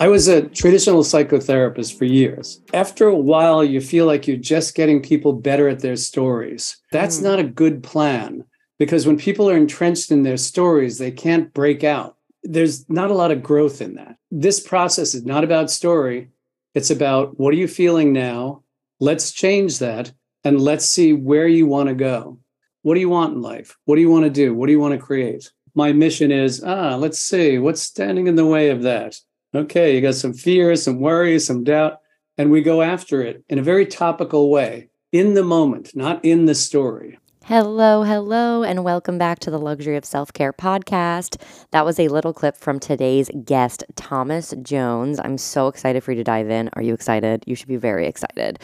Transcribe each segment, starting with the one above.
I was a traditional psychotherapist for years. After a while, you feel like you're just getting people better at their stories. That's mm. not a good plan because when people are entrenched in their stories, they can't break out there's not a lot of growth in that. This process is not about story. It's about what are you feeling now? Let's change that and let's see where you want to go. What do you want in life? What do you want to do? What do you want to create? My mission is ah, let's see what's standing in the way of that. Okay, you got some fear, some worry, some doubt, and we go after it in a very topical way, in the moment, not in the story. Hello, hello, and welcome back to the Luxury of Self Care podcast. That was a little clip from today's guest, Thomas Jones. I'm so excited for you to dive in. Are you excited? You should be very excited.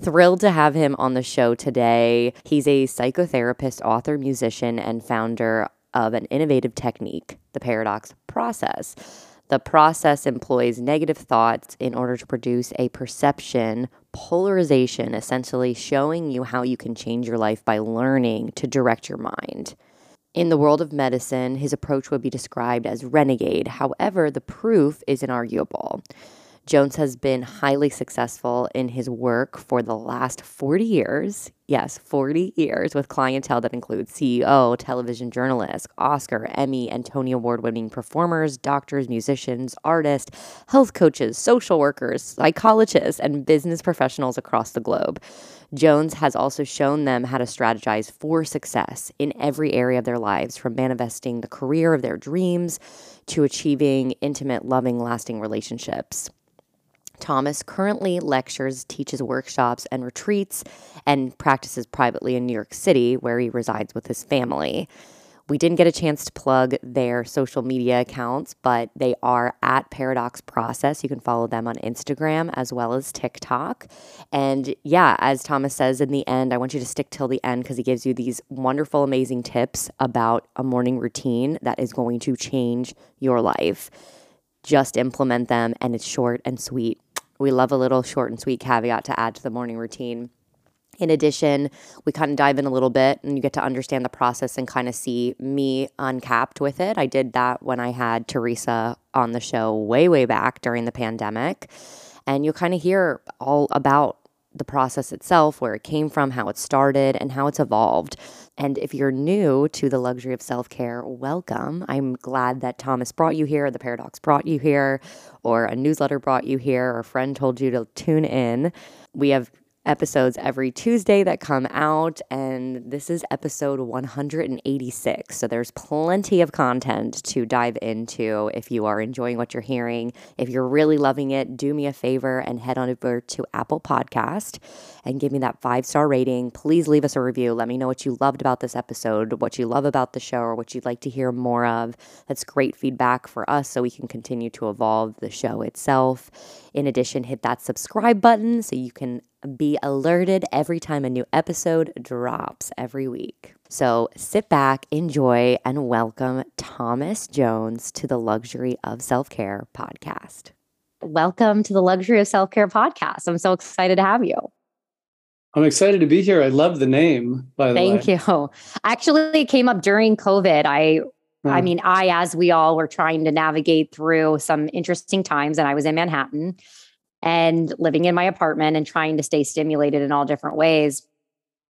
Thrilled to have him on the show today. He's a psychotherapist, author, musician, and founder of an innovative technique, the paradox process. The process employs negative thoughts in order to produce a perception polarization, essentially showing you how you can change your life by learning to direct your mind. In the world of medicine, his approach would be described as renegade. However, the proof is inarguable. Jones has been highly successful in his work for the last 40 years. Yes, 40 years with clientele that includes CEO, television journalists, Oscar, Emmy, and Tony Award winning performers, doctors, musicians, artists, health coaches, social workers, psychologists, and business professionals across the globe. Jones has also shown them how to strategize for success in every area of their lives, from manifesting the career of their dreams to achieving intimate, loving, lasting relationships. Thomas currently lectures, teaches workshops and retreats, and practices privately in New York City, where he resides with his family. We didn't get a chance to plug their social media accounts, but they are at Paradox Process. You can follow them on Instagram as well as TikTok. And yeah, as Thomas says in the end, I want you to stick till the end because he gives you these wonderful, amazing tips about a morning routine that is going to change your life. Just implement them, and it's short and sweet we love a little short and sweet caveat to add to the morning routine. In addition, we kind of dive in a little bit and you get to understand the process and kind of see me uncapped with it. I did that when I had Teresa on the show way, way back during the pandemic. And you'll kind of hear all about the process itself, where it came from, how it started, and how it's evolved. And if you're new to the luxury of self care, welcome. I'm glad that Thomas brought you here, the Paradox brought you here, or a newsletter brought you here, or a friend told you to tune in. We have episodes every Tuesday that come out, and this is episode 186. So there's plenty of content to dive into if you are enjoying what you're hearing. If you're really loving it, do me a favor and head on over to Apple Podcast and give me that five star rating. Please leave us a review. Let me know what you loved about this episode, what you love about the show, or what you'd like to hear more of. That's great feedback for us so we can continue to evolve the show itself. In addition, hit that subscribe button so you can be alerted every time a new episode drops every week. So sit back, enjoy, and welcome Thomas Jones to the Luxury of Self Care podcast. Welcome to the Luxury of Self Care podcast. I'm so excited to have you. I'm excited to be here. I love the name, by the Thank way. Thank you. Actually, it came up during COVID. I I mean, I, as we all were trying to navigate through some interesting times, and I was in Manhattan and living in my apartment and trying to stay stimulated in all different ways.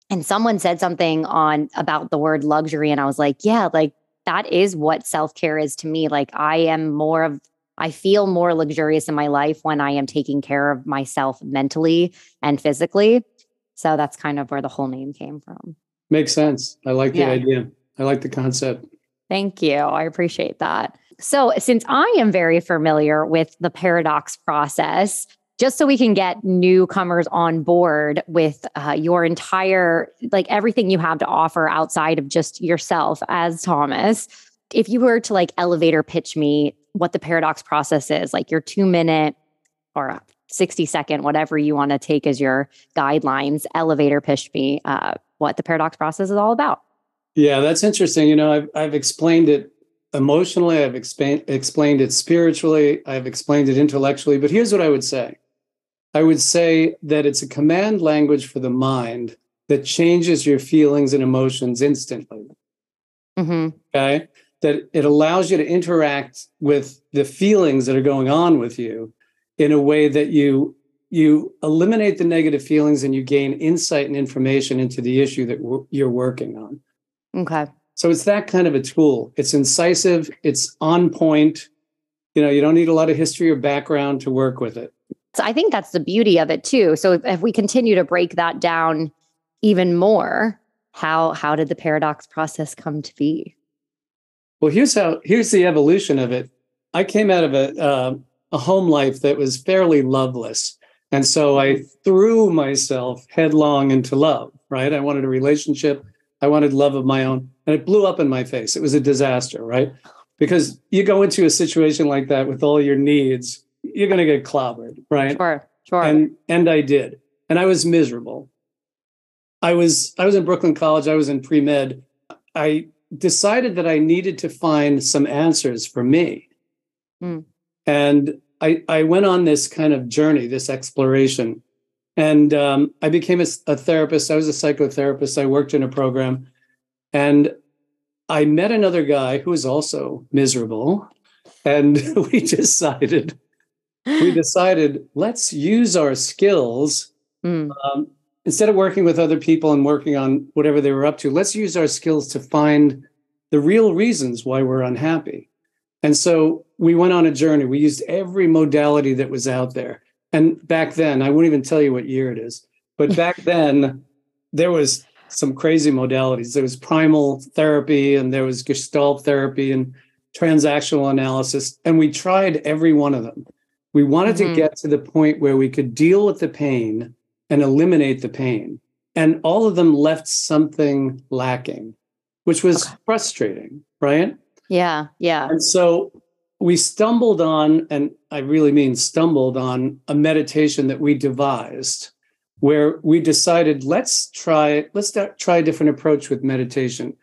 And someone said something on about the word luxury. And I was like, yeah, like that is what self care is to me. Like I am more of, I feel more luxurious in my life when I am taking care of myself mentally and physically. So that's kind of where the whole name came from. Makes sense. I like the yeah. idea. I like the concept. Thank you. I appreciate that. So, since I am very familiar with the paradox process, just so we can get newcomers on board with uh, your entire, like everything you have to offer outside of just yourself as Thomas, if you were to like elevator pitch me what the paradox process is, like your two minute or 60 second, whatever you want to take as your guidelines, elevator pitch me uh, what the paradox process is all about. Yeah, that's interesting. You know, I've, I've explained it emotionally, I've explained explained it spiritually, I've explained it intellectually, but here's what I would say. I would say that it's a command language for the mind that changes your feelings and emotions instantly. Mm-hmm. Okay. That it allows you to interact with the feelings that are going on with you in a way that you you eliminate the negative feelings and you gain insight and information into the issue that w- you're working on. Okay. So it's that kind of a tool. It's incisive, it's on point. You know, you don't need a lot of history or background to work with it. So I think that's the beauty of it too. So if, if we continue to break that down even more, how how did the paradox process come to be? Well, here's how here's the evolution of it. I came out of a uh, a home life that was fairly loveless, and so I threw myself headlong into love. Right, I wanted a relationship. I wanted love of my own, and it blew up in my face. It was a disaster. Right, because you go into a situation like that with all your needs, you're going to get clobbered. Right. Sure. Sure. and and I did, and I was miserable. I was I was in Brooklyn College. I was in pre med. I decided that I needed to find some answers for me, Mm. And I I went on this kind of journey, this exploration, and um, I became a therapist. I was a psychotherapist. I worked in a program, and I met another guy who was also miserable, and we decided we decided let's use our skills Mm. um, instead of working with other people and working on whatever they were up to let's use our skills to find the real reasons why we're unhappy and so we went on a journey we used every modality that was out there and back then i won't even tell you what year it is but back then there was some crazy modalities there was primal therapy and there was gestalt therapy and transactional analysis and we tried every one of them we wanted Mhm. to get to the point where we could deal with the pain and eliminate the pain. And all of them left something lacking, which was Okay. frustrating, right? Yeah. Yeah. And so we stumbled on, and I really mean stumbled on a meditation that we devised where we decided let's try let's try a different approach with meditation.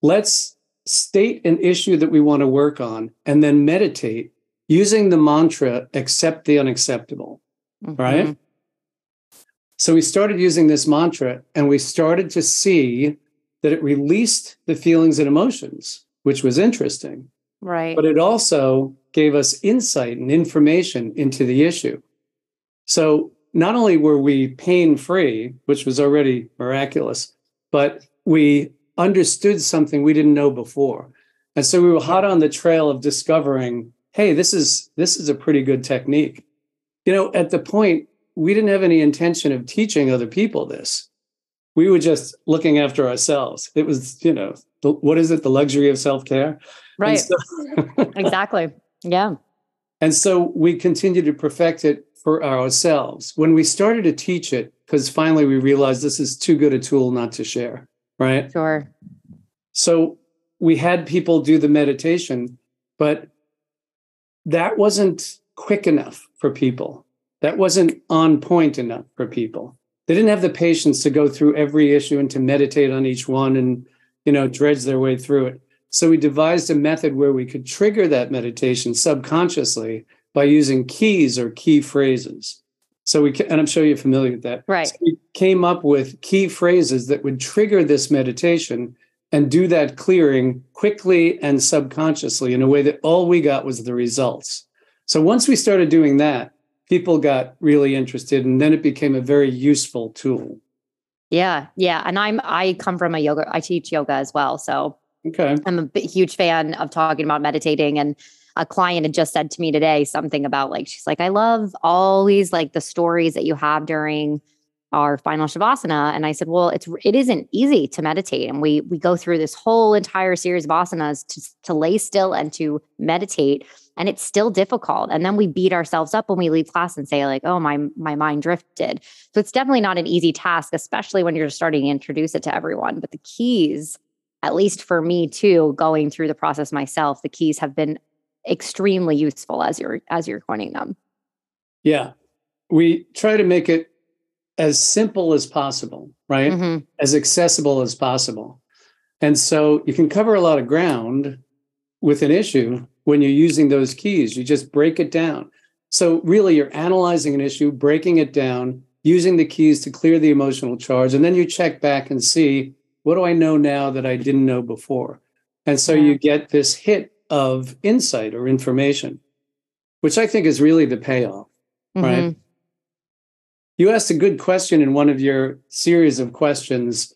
Let's state an issue that we want to work on and then meditate using the mantra accept the unacceptable right? Mhm. So we started using this mantra and we started to see that it released the feelings and emotions, which was interesting. Right. But it also gave us insight and information into the issue. So not only were we pain free, which was already miraculous, but we understood something we didn't know before. And so we were hot on the trail of discovering, hey, this is this is a pretty good technique. You know, at the point we didn't have any intention of teaching other people this. We were just looking after ourselves. It was, you know, the, what is it? The luxury of self-care. Right. So, exactly. Yeah. and so we continue to perfect it for ourselves. When we started to teach it, because finally we realized this is too good a tool not to share, right? Sure. So we had people do the meditation, but that wasn't quick enough for people. That wasn't on point enough for people. They didn't have the patience to go through every issue and to meditate on each one and, you know, dredge their way through it. So we devised a method where we could trigger that meditation subconsciously by using keys or key phrases. So we, and I'm sure you're familiar with that. Right. So we came up with key phrases that would trigger this meditation and do that clearing quickly and subconsciously in a way that all we got was the results. So once we started doing that, people got really interested and then it became a very useful tool. Yeah. Yeah. And I'm I come from a yoga. I teach yoga as well. So Okay. I'm a huge fan of talking about meditating. And a client had just said to me today something about like, she's like, I love these like the stories that you have during our final shavasana and i said well it's it isn't easy to meditate and we we go through this whole entire series of asanas to, to lay still and to meditate and it's still difficult and then we beat ourselves up when we leave class and say like oh my my mind drifted so it's definitely not an easy task especially when you're starting to introduce it to everyone but the keys at least for me too going through the process myself the keys have been extremely useful as you're as you're coining them yeah we try to make it as simple as possible, right? Mhm. As accessible as possible. And so you can cover a lot of ground with an issue when you're using those keys. You just break it down. So really you're analyzing an issue, breaking it down, using the keys to clear the emotional charge, and then you check back and see what do I know now that I didn't know before? And so Yeah. you get this hit of insight or information, which I think is really the payoff. Right. Mhm. You asked a good question in one of your series of questions,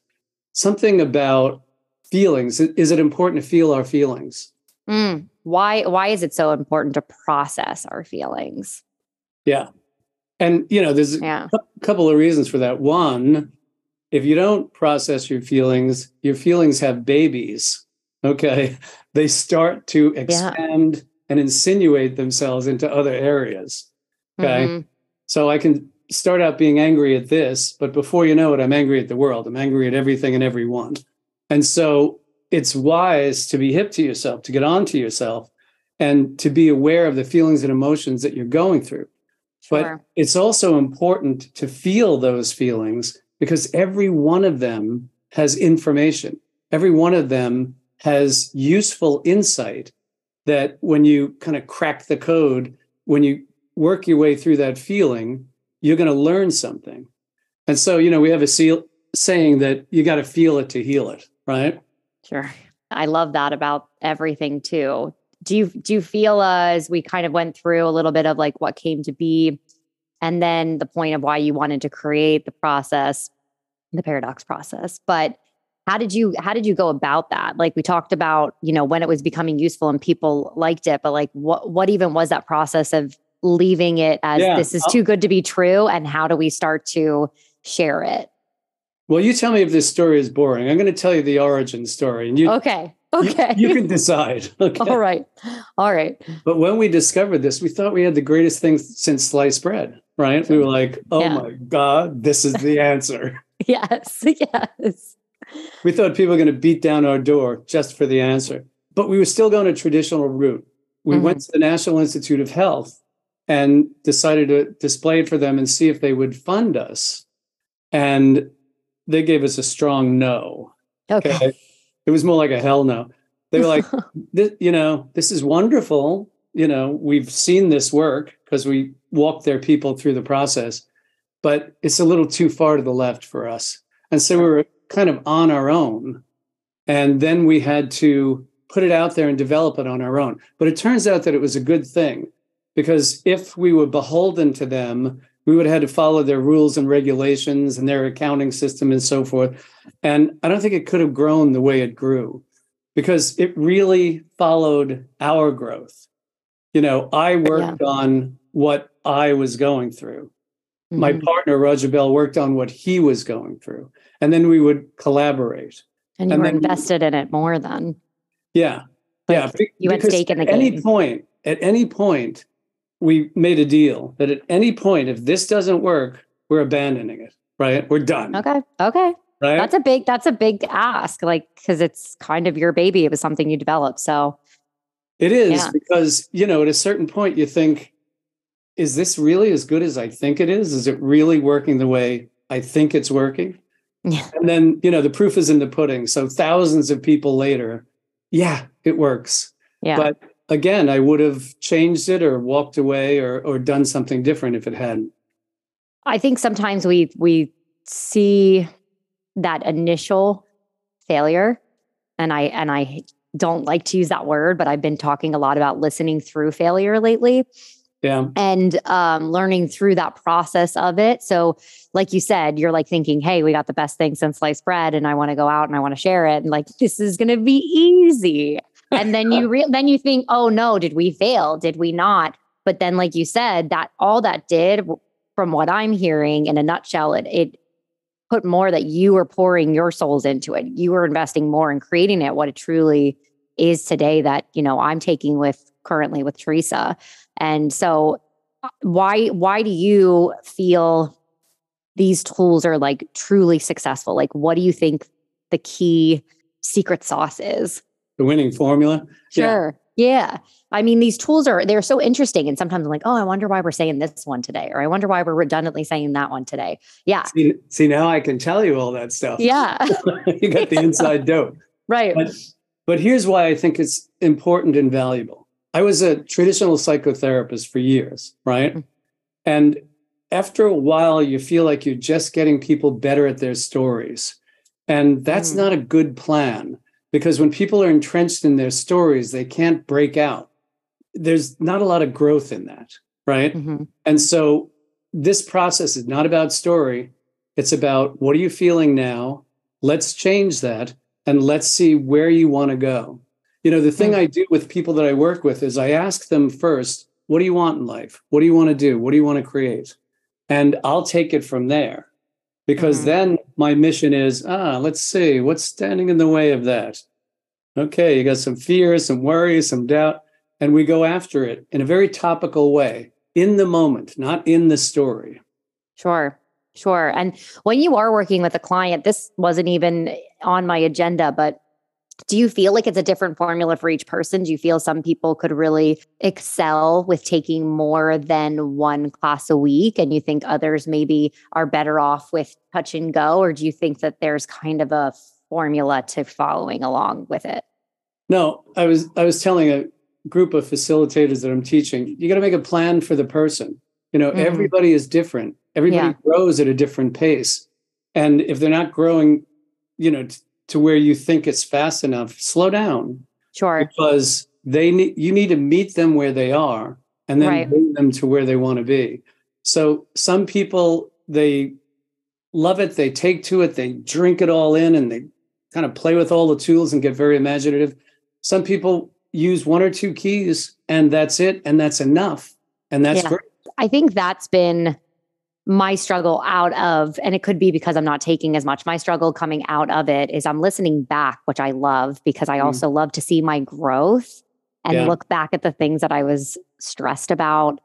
something about feelings. Is it important to feel our feelings? Mm. Why why is it so important to process our feelings? Yeah. And, you know, there's a Yeah. cou- couple of reasons for that. One, if you don't process your feelings, your feelings have babies. Okay. They start to expand and insinuate themselves into other areas. Okay. Mhm. So I can start out being angry at this, but before you know it, I'm angry at the world. I'm angry at everything and everyone. And so it's wise to be hip to yourself, to get on to yourself, and to be aware of the feelings and emotions that you're going through. But it's also important to feel those feelings because every one of them has information. Every one of them has useful insight that when you kind of crack the code, when you work your way through that feeling, you're going to learn something. And so, you know, we have a seal, saying that you got to feel it to heal it, right? Sure. I love that about everything too. Do you do you feel uh, as we kind of went through a little bit of like what came to be and then the point of why you wanted to create the process, the paradox process. But how did you how did you go about that? Like we talked about, you know, when it was becoming useful and people liked it, but like what what even was that process of leaving it as Yeah, this is too good to be true and how do we start to share it? Well, you tell me if this story is boring. I'm going to tell you the origin story, and you Okay. you- Okay. you, can decide. Okay. All right. All right. But when we discovered this, we thought we had the greatest thing since sliced bread, right? We were like, oh Yeah. my God, this is the answer. Yes. Yes. we thought people were going to beat down our door just for the answer. But we were still going a traditional route. We Mhm. went to the National Institute of Health and decided to display it for them and see if they would fund us. And they gave us a strong no. Okay. Okay. It was more like a hell no. They were like, this, you know, this is wonderful. You know, we've seen this work because we walked their people through the process, but it's a little too far to the left for us. And so we were kind of on our own. And then we had to put it out there and develop it on our own. But it turns out that it was a good thing because if we were beholden to them, we would have had to follow their rules and regulations and their accounting system and so forth. And I don't think it could have grown the way it grew because it really followed our growth. You know, I worked on what I was going through. My Mhm. partner, Roger Bell, worked on what he was going through. And then we would collaborate. and you and were then- invested in it more than Yeah. yeah. Like, be- you had stake in the at any point, at any point, we made a deal that at any point, if this doesn't work, we're abandoning it. Right? We're done. okay. Okay. Right? That's a big that's a big ask. Like because it's kind of your baby. It was something you developed. So It is Yeah. because, you know, at a certain point, you think, is this really as good as I think it is? Is it really working the way I think it's working? Yeah. And then, you know, the proof is in the pudding. So thousands of people later, yeah, it works. yeah. But again, I would have changed it or walked away or, or done something different if it hadn't. I think sometimes we we see that initial failure and I and I don't like to use that word, but I've been talking a lot about listening through failure lately. Yeah. and um, learning through that process of it. So, like you said, you're like thinking, "Hey, we got the best thing since sliced bread, and I want to go out and I want to share it, and like this is going to be easy." And then you re- then you think, "Oh no, did we fail? Did we not?" But then, like you said, that all that did, from what I'm hearing in a nutshell, it it put more that you are pouring your souls into it. You are investing more in creating it what it truly is today that, you know, I'm taking with currently with Teresa. And so uh, why why do you feel these tools are like truly successful? Like what do you think the key secret sauce is? The winning formula. Sure. Yeah. yeah. I mean, these tools are they're so interesting. And sometimes I'm like, oh, I wonder why we're saying this one today, or I wonder why we're redundantly saying that one today. Yeah. See, see now I can tell you all that stuff. Yeah. you got the inside dope. Right. But, but here's why I think it's important and valuable. I was a traditional psychotherapist for years, right? Mm. And after a while, you feel like you're just getting people better at their stories. And that's mm. not a good plan because when people are entrenched in their stories, they can't break out. There's not a lot of growth in that, right? Mm-hmm. And so this process is not about story. It's about what are you feeling now? Let's change that and let's see where you want to go. You know, the thing mm-hmm. I do with people that I work with is I ask them first, what do you want in life? What do you want to do? What do you want to create? And I'll take it from there because mm-hmm. then my mission is ah, let's see what's standing in the way of that. Okay, you got some fear, some worry, some doubt, and we go after it in a very topical way in the moment, not in the story. Sure. Sure. And when you are working with a client, this wasn't even on my agenda, but do you feel like it's a different formula for each person? Do you feel some people could really excel with taking more than one class a week and you think others maybe are better off with touch and go? Or do you think that there's kind of a formula to following along with it? No, I was I was telling a group of facilitators that I'm teaching, you got to make a plan for the person. You know, mm-hmm. everybody is different. Everybody yeah. grows at a different pace. And if they're not growing, you know, to where you think it's fast enough, slow down. Sure. Because they need you need to meet them where they are and then right. bring them to where they want to be. So some people they love it, they take to it, they drink it all in and they kind of play with all the tools and get very imaginative. Some people use one or two keys and that's it and that's enough. And that's yeah. great. I think that's been my struggle out of, and it could be because I'm not taking as much, my struggle coming out of it is I'm listening back, which I love because I mm. also love to see my growth and yeah. look back at the things that I was stressed about.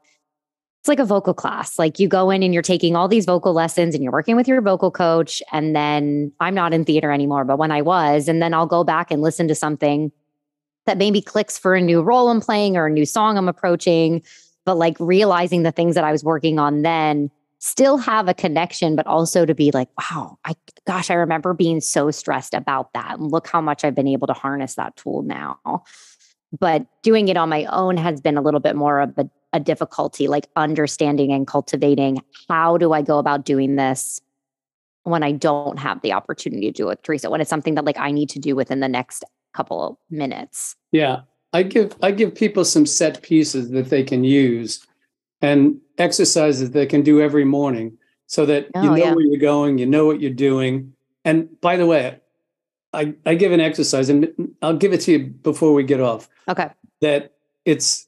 It's like a vocal class. Like you go in and you're taking all these vocal lessons and you're working with your vocal coach. And then I'm not in theater anymore, but when I was, and then I'll go back and listen to something that maybe clicks for a new role I'm playing or a new song I'm approaching. But like realizing the things that I was working on then still have a connection, but also to be like, wow, I gosh, I remember being so stressed about that. And look how much I've been able to harness that tool now. But doing it on my own has been a little bit more of a, a difficulty, like understanding and cultivating how do I go about doing this when I don't have the opportunity to do it Teresa, when it's something that like I need to do within the next couple of minutes. Yeah. I give I give people some set pieces that they can use and exercises they can do every morning so that oh, you know yeah. where you're going, you know what you're doing. And by the way, I, I give an exercise and I'll give it to you before we get off. Okay. That it's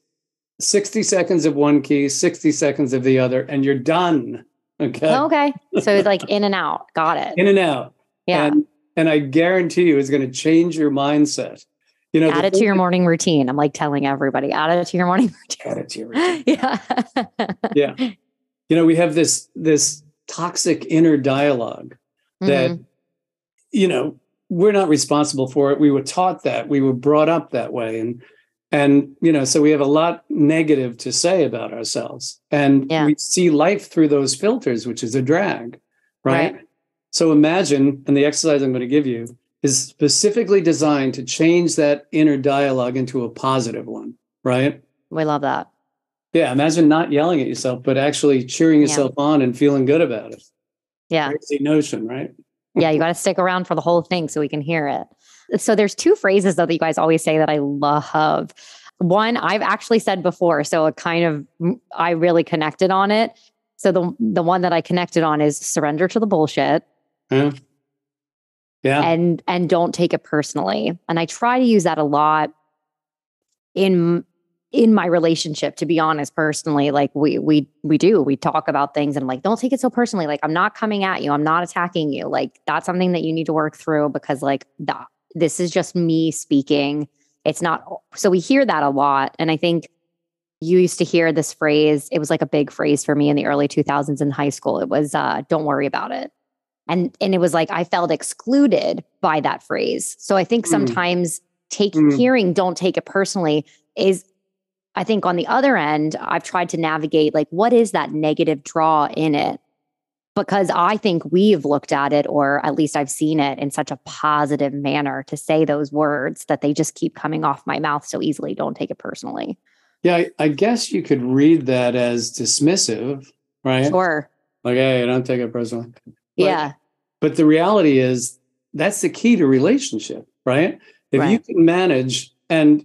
60 seconds of one key, 60 seconds of the other, and you're done. Okay. Okay. So it's like in and out. Got it. In and out. Yeah. And, and I guarantee you it's going to change your mindset you know, add it to your morning routine. I'm like telling everybody, add it to your morning routine. Add it to your routine. yeah. yeah. You know, we have this this toxic inner dialogue that, mm-hmm. you know, we're not responsible for it. We were taught that. We were brought up that way. And and you know, so we have a lot negative to say about ourselves. And yeah. we see life through those filters, which is a drag. right. right. So imagine, and the exercise I'm going to give you is specifically designed to change that inner dialogue into a positive one, right? We love that. Yeah, imagine not yelling at yourself, but actually cheering yourself yeah. on and feeling good about it. Yeah. Crazy notion, right? yeah, you got to stick around for the whole thing so we can hear it. So there's two phrases though that you guys always say that I love. One I've actually said before, so it kind of I really connected on it. So the the one that I connected on is surrender to the bullshit. Yeah yeah. and and don't take it personally. And i try to use that a lot in in my relationship to be honest personally like we we we do we talk about things and I'm like don't take it so personally like i'm not coming at you i'm not attacking you like that's something that you need to work through because like that this is just me speaking. It's not so we hear that a lot and i think you used to hear this phrase it was like a big phrase for me in the early 2000s in high school it was uh don't worry about it and and it was like i felt excluded by that phrase so i think Mm. sometimes take Mm. hearing don't take it personally is I think on the other end, I've tried to navigate like, what is that negative draw in it? Because I think we've looked at it, or at least I've seen it in such a positive manner to say those words that they just keep coming off my mouth so easily. Don't take it personally. Yeah, I, I guess you could read that as dismissive, right? Sure. Like, hey, don't take it personally. Yeah. But the reality is that's the key to relationship, right? If you can manage, and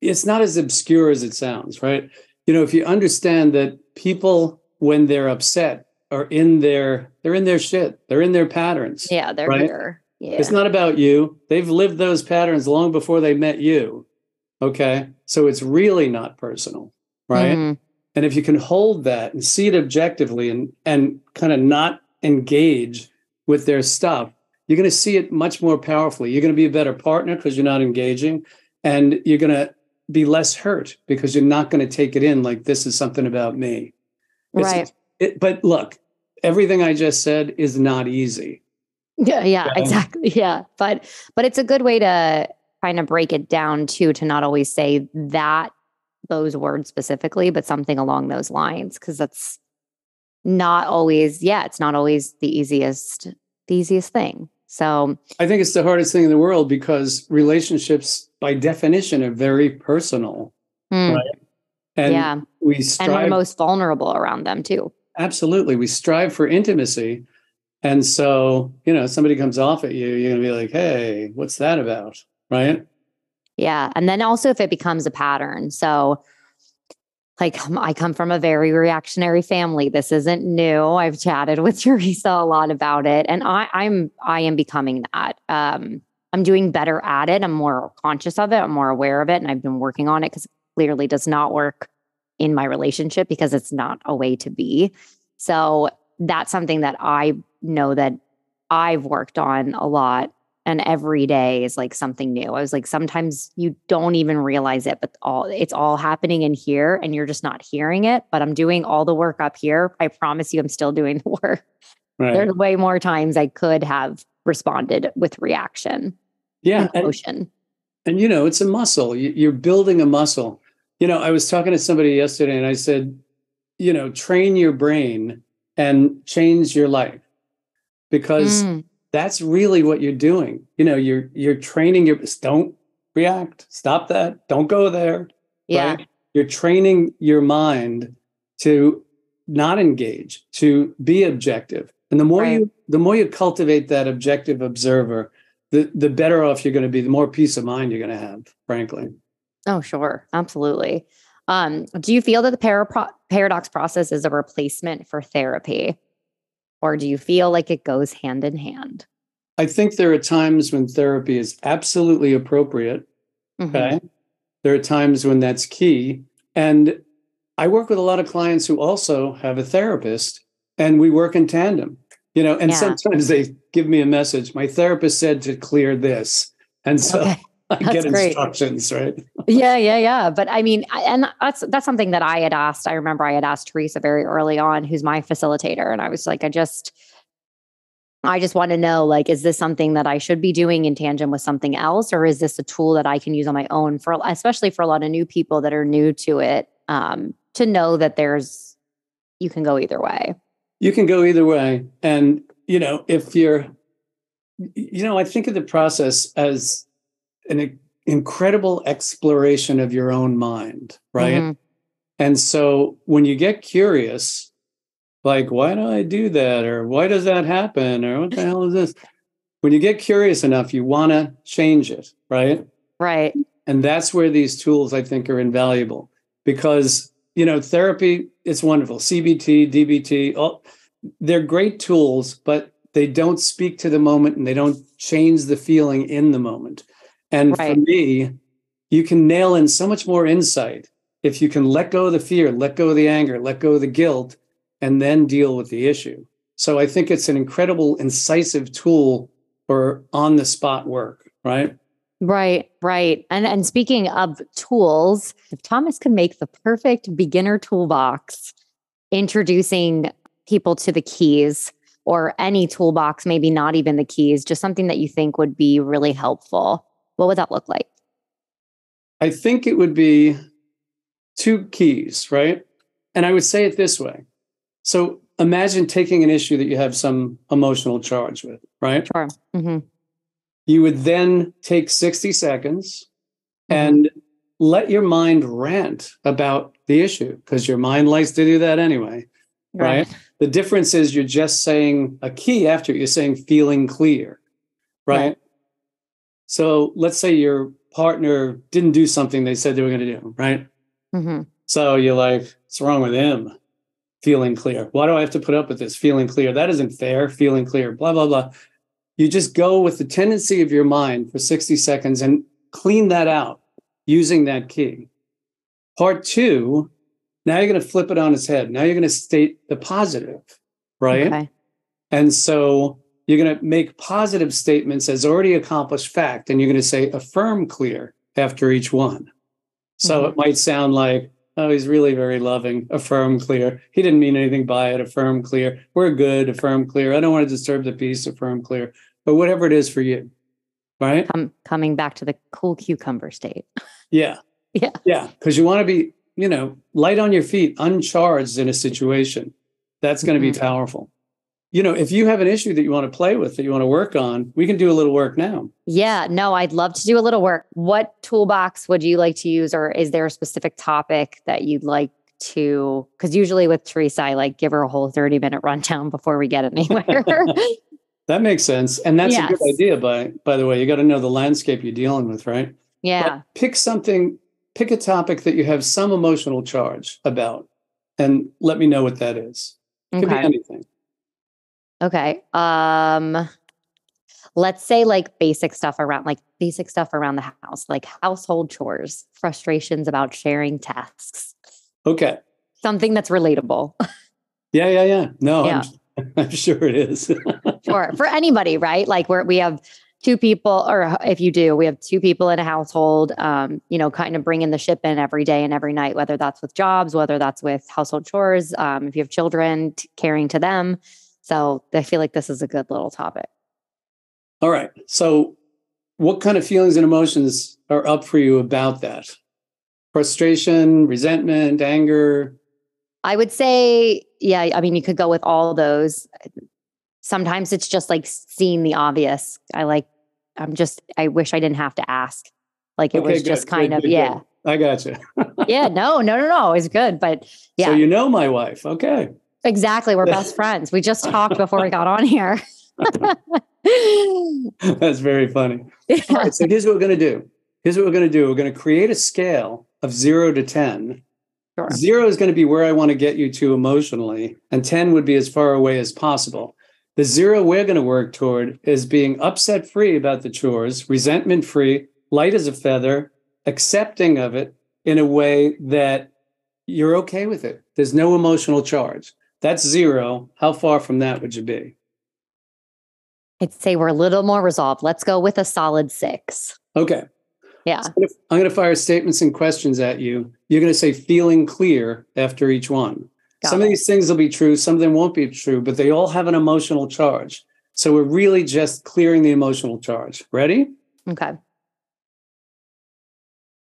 it's not as obscure as it sounds, right? You know, if you understand that people, when they're upset, are in their they're in their shit, they're in their patterns. Yeah. They're Right. here. Yeah. It's not about you. They've lived those patterns long before they met you. Okay. So it's really not personal, right? Mhm. And if you can hold that and see it objectively and and kind of not engage with their stuff, you're going to see it much more powerfully. You're going to be a better partner because you're not engaging, and you're going to be less hurt because you're not going to take it in like this is something about me. It's- Right. It, but look, everything I just said is not easy. Yeah, yeah, exactly. Yeah. But but it's a good way to kind of break it down too, to not always say that those words specifically, but something along those lines. Cause that's not always, yeah, it's not always the easiest, the easiest thing. So I think it's the hardest thing in the world because relationships, by definition, are very personal, mm, Right. and yeah. we And we're most vulnerable around them too. absolutely, we strive for intimacy, and so you know, somebody comes off at you, you're gonna be like, "Hey, what's that about?" Right? Yeah. And then also if it becomes a pattern. So, like, um, I come from a very reactionary family. This isn't new. I've chatted with Teresa a lot about it, and I, I'm I am becoming that. Um, I'm doing better at it. I'm more conscious of it. I'm more aware of it, and I've been working on it because it clearly does not work in my relationship because it's not a way to be. So that's something that I know that I've worked on a lot and every day is like something new. I was like, sometimes you don't even realize it, but all it's all happening in here and you're just not hearing it. But I'm doing all the work up here. I promise you, I'm still doing the work. Right. There's way more times I could have responded with reaction yeah, and and, emotion. and you know, it's a muscle. You, you're building a muscle. You know, I was talking to somebody yesterday, and I said, you know, train your brain and change your life because Mm, that's really what you're doing. You know, you're you're training your don't react, stop that, don't go there. yeah. right? You're training your mind to not engage, to be objective. And the more Right. you the more you cultivate that objective observer, the the better off you're going to be, the more peace of mind you're going to have, frankly. Oh, sure. Absolutely. Um, do you feel that the para- paradox process is a replacement for therapy? Or do you feel like it goes hand in hand? I think there are times when therapy is absolutely appropriate. Mhm. Okay. There are times when that's key. And I work with a lot of clients who also have a therapist and we work in tandem. You know, and Yeah. sometimes they give me a message. My therapist said to clear this. And so Okay. Get great. instructions, right? yeah, yeah, yeah. But I mean, and that's that's something that I had asked. I remember I had asked Teresa very early on, who's my facilitator, and I was like, I just, I just want to know, like, is this something that I should be doing in tandem with something else, or is this a tool that I can use on my own for, especially for a lot of new people that are new to it, um, to know that there's, you can go either way. You can go either way. And, you know, if you're, you know, I think of the process as an incredible exploration of your own mind, right? Mhm. And so when you get curious, like, why do I do that? Or why does that happen? Or what the hell is this? When you get curious enough, you want to change it, right? Right. And that's where these tools, I think, are invaluable because, you know, therapy, it's wonderful. CBT, DBT, all, they're great tools, but they don't speak to the moment and they don't change the feeling in the moment. And for me, you can nail in so much more insight if you can let go of the fear, let go of the anger, let go of the guilt, and then deal with the issue. So I think it's an incredible, incisive tool for on the spot work, right? Right, right. And and speaking of tools, if Thomas could make the perfect beginner toolbox introducing people to the keys or any toolbox, maybe not even the keys, just something that you think would be really helpful, what would that look like? I think it would be two keys, right? And I would say it this way. So imagine taking an issue that you have some emotional charge with, right? Sure. hmm You would then take 60 seconds Mhm. and let your mind rant about the issue because your mind likes to do that anyway, right? The difference is you're just saying a key after it, you're saying feeling clear, right? Right. So let's say your partner didn't do something they said they were going to do, right? hmm So you're like, what's wrong with him? Feeling clear. Why do I have to put up with this? Feeling clear. That isn't fair. Feeling clear. Blah, blah, blah. You just go with the tendency of your mind for 60 seconds and clean that out using that key. Part two, now you're going to flip it on its head. Now you're going to state the positive, right? Okay. And so you're going to make positive statements as already accomplished fact, and you're going to say affirm clear after each one. So it might sound like, oh, he's really very loving, affirm clear. He didn't mean anything by it, affirm clear. We're good, affirm clear. I don't want to disturb the peace, affirm clear. But whatever it is for you, right? Com- coming back to the cool cucumber state. Yeah. Yeah. Yeah. Because you want to be, you know, light on your feet, uncharged in a situation. That's going to Mhm. be powerful. You know, if you have an issue that you want to play with, that you want to work on, we can do a little work now. Yeah, no, I'd love to do a little work. What toolbox would you like to use, or is there a specific topic that you'd like to? Because usually with Teresa, I like give her a whole 30 minute rundown before we get anywhere. That makes sense. And that's a good idea, by by the way. You got to know the landscape you're dealing with, right? yeah. But pick something, pick a topic that you have some emotional charge about and let me know what that is. It could be anything. Okay. Um, let's say like basic stuff around like basic stuff around the house, like household chores, frustrations about sharing tasks, Okay. something that's relatable. Yeah, yeah, yeah. No, Yeah. I'm, I'm sure it is. sure. for anybody, right? Like where we have two people, or if you do, we have two people in a household. Um, you know, kind of bringing the ship in every day and every night, whether that's with jobs, whether that's with household chores. Um, if you have children, t- caring to them. So I feel like this is a good little topic. All right. So, what kind of feelings and emotions are up for you about that? Frustration, resentment, anger. I would say, yeah. I mean, you could go with all those. Sometimes it's just like seeing the obvious. I like. I'm just. I wish I didn't have to ask. Like it Okay, was good, just kind good, of good, yeah. I got you. yeah, no, no, no, no. It's good. But yeah, So, you know my wife. Okay. Exactly. We're best friends. We just talked before we got on here. That's very funny. All right. So, here's what we're going to do. Here's what we're going to do. We're going to create a scale of zero to 10. Sure. Zero is going to be where I want to get you to emotionally, and 10 would be as far away as possible. The zero we're going to work toward is being upset free about the chores, resentment free, light as a feather, accepting of it in a way that you're okay with it. There's no emotional charge. That's zero. How far from that would you be? I'd say we're a little more resolved. Let's go with a solid six. Okay. Yeah. I'm gonna- I'm going to fire statements and questions at you. You're going to say feeling clear after each one. Got some it. of these things will be true, some of them won't be true, but they all have an emotional charge. So we're really just clearing the emotional charge. Ready? Okay.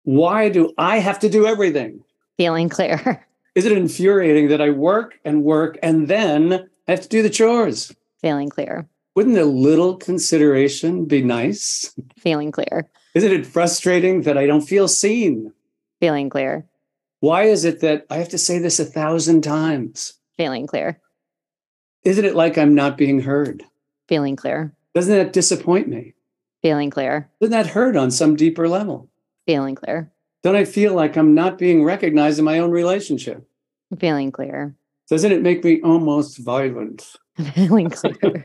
Why do I have to do everything? Feeling clear. Is it infuriating that I work and work and then I have to do the chores? Feeling clear. Wouldn't a little consideration be nice? Feeling clear. Isn't it frustrating that I don't feel seen? Feeling clear. Why is it that I have to say this a thousand times? Feeling clear. Isn't it like I'm not being heard? Feeling clear. Doesn't that disappoint me? Feeling clear. Doesn't that hurt on some deeper level? Feeling clear. Don't I feel like I'm not being recognized in my own relationship? Feeling clear. Doesn't it make me almost violent? Feeling clear.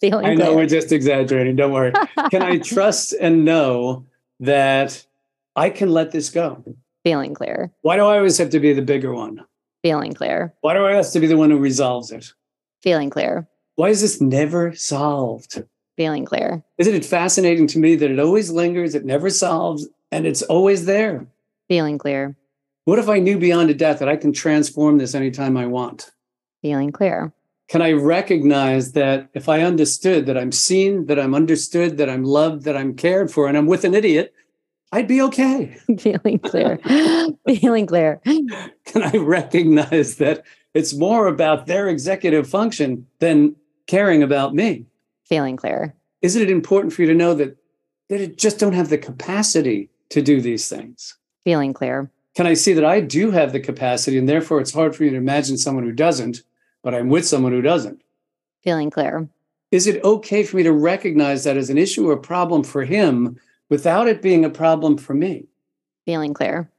Feeling I know clear. we're just exaggerating. Don't worry. Can I trust and know that I can let this go? Feeling clear. Why do I always have to be the bigger one? Feeling clear. Why do I have to be the one who resolves it? Feeling clear. Why is this never solved? Feeling clear. Isn't it fascinating to me that it always lingers, it never solves, and it's always there? Feeling clear. What if I knew beyond a doubt that I can transform this anytime I want? Feeling clear. Can I recognize that if I understood that I'm seen, that I'm understood, that I'm loved, that I'm cared for, and I'm with an idiot, I'd be okay? Feeling clear. Feeling clear. Can I recognize that it's more about their executive function than caring about me? Feeling clear. Isn't it important for you to know that they just don't have the capacity to do these things? Feeling clear. Can I see that I do have the capacity and therefore it's hard for me to imagine someone who doesn't, but I'm with someone who doesn't? Feeling clear. Is it okay for me to recognize that as an issue or a problem for him without it being a problem for me? Feeling clear.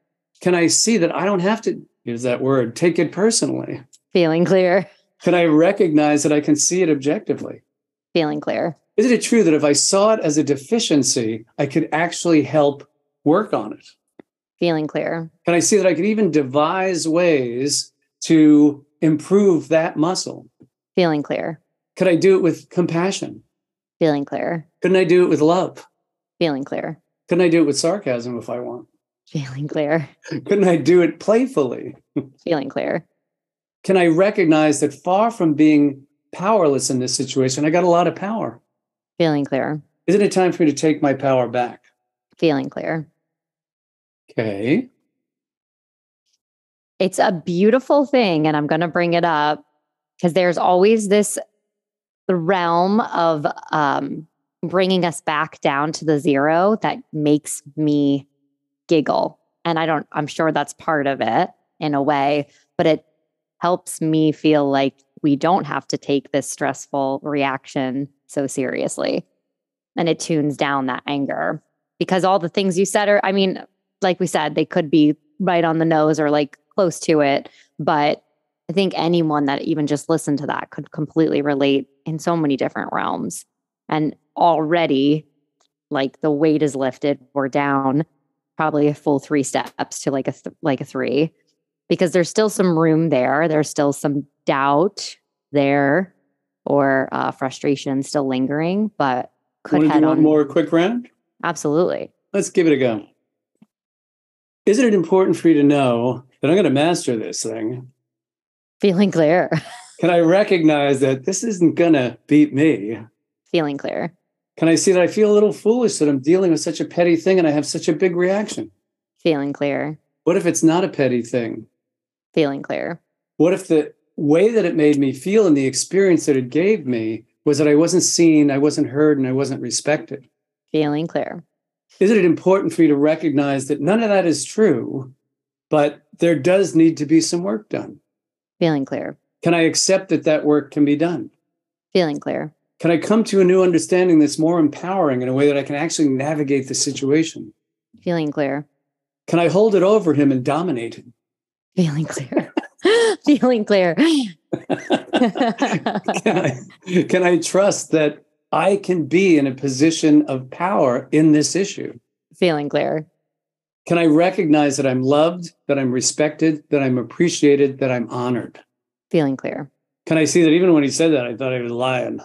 Can I see that I don't have to use that word, take it personally? Feeling clear. Can I recognize that I can see it objectively? Feeling clear. Isn't it true that if I saw it as a deficiency, I could actually help work on it? Feeling clear. Can I see that I could even devise ways to improve that muscle? Feeling clear. Could I do it with compassion? Feeling clear. Couldn't I do it with love? Feeling clear. Couldn't I do it with sarcasm if I want? Feeling clear. Couldn't I do it playfully? Feeling clear. Can I recognize that far from being powerless in this situation, I got a lot of power? Feeling clear. Isn't it time for me to take my power back? Feeling clear. Okay. It's a beautiful thing, and I'm going to bring it up because there's always this realm of um, bringing us back down to the zero that makes me giggle. And I don't, I'm sure that's part of it in a way, but it helps me feel like we don't have to take this stressful reaction so seriously. And it tunes down that anger because all the things you said are, I mean, like we said, they could be right on the nose or like close to it. But I think anyone that even just listened to that could completely relate in so many different realms. And already, like the weight is lifted, we're down probably a full three steps to like a th- like a three, because there's still some room there. There's still some doubt there, or uh, frustration still lingering, but could Want to head do one on. more quick round? Absolutely, Let's give it a go. Isn't it important for you to know that I'm going to master this thing? feeling clear, Can I recognize that this isn't going to beat me? feeling clear, Can I see that I feel a little foolish that I'm dealing with such a petty thing and I have such a big reaction? feeling clear, What if it's not a petty thing? feeling clear, What if the way that it made me feel and the experience that it gave me was that I wasn't seen, I wasn't heard, and I wasn't respected? feeling clear, Isn't it important for you to recognize that none of that is true, but there does need to be some work done? feeling clear, Can I accept that that work can be done? feeling clear, Can I come to a new understanding that's more empowering in a way that I can actually navigate the situation? feeling clear, Can I hold it over him and dominate him? feeling clear, feeling clear. can I can I trust that I can be in a position of power in this issue? feeling clear, Can I recognize that I'm loved, that I'm respected, that I'm appreciated, that I'm honored? feeling clear, Can I see that even when he said that, I thought he was lying?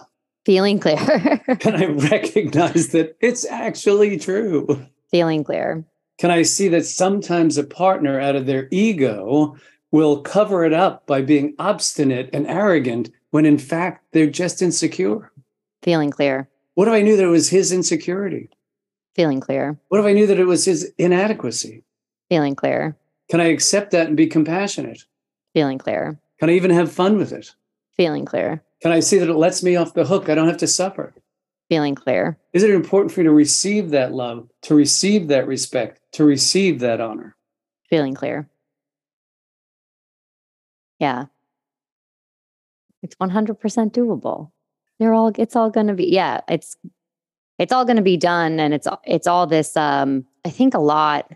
feeling clear, Can I recognize that it's actually true? feeling clear, Can I see that sometimes a partner out of their ego will cover it up by being obstinate and arrogant when in fact they're just insecure? Feeling clear, What if I knew that it was his insecurity? feeling clear, What if I knew that it was his inadequacy? feeling clear, Can I accept that and be compassionate? feeling clear, Can I even have fun with it? feeling clear, Can I see that it lets me off the hook? I don't have to suffer. feeling clear, Is it important for you to receive that love, to receive that respect, to receive that honor? feeling clear. Yeah. It's 100% doable. They're all it's all going to be yeah, it's it's all going to be done and it's it's all this um I think a lot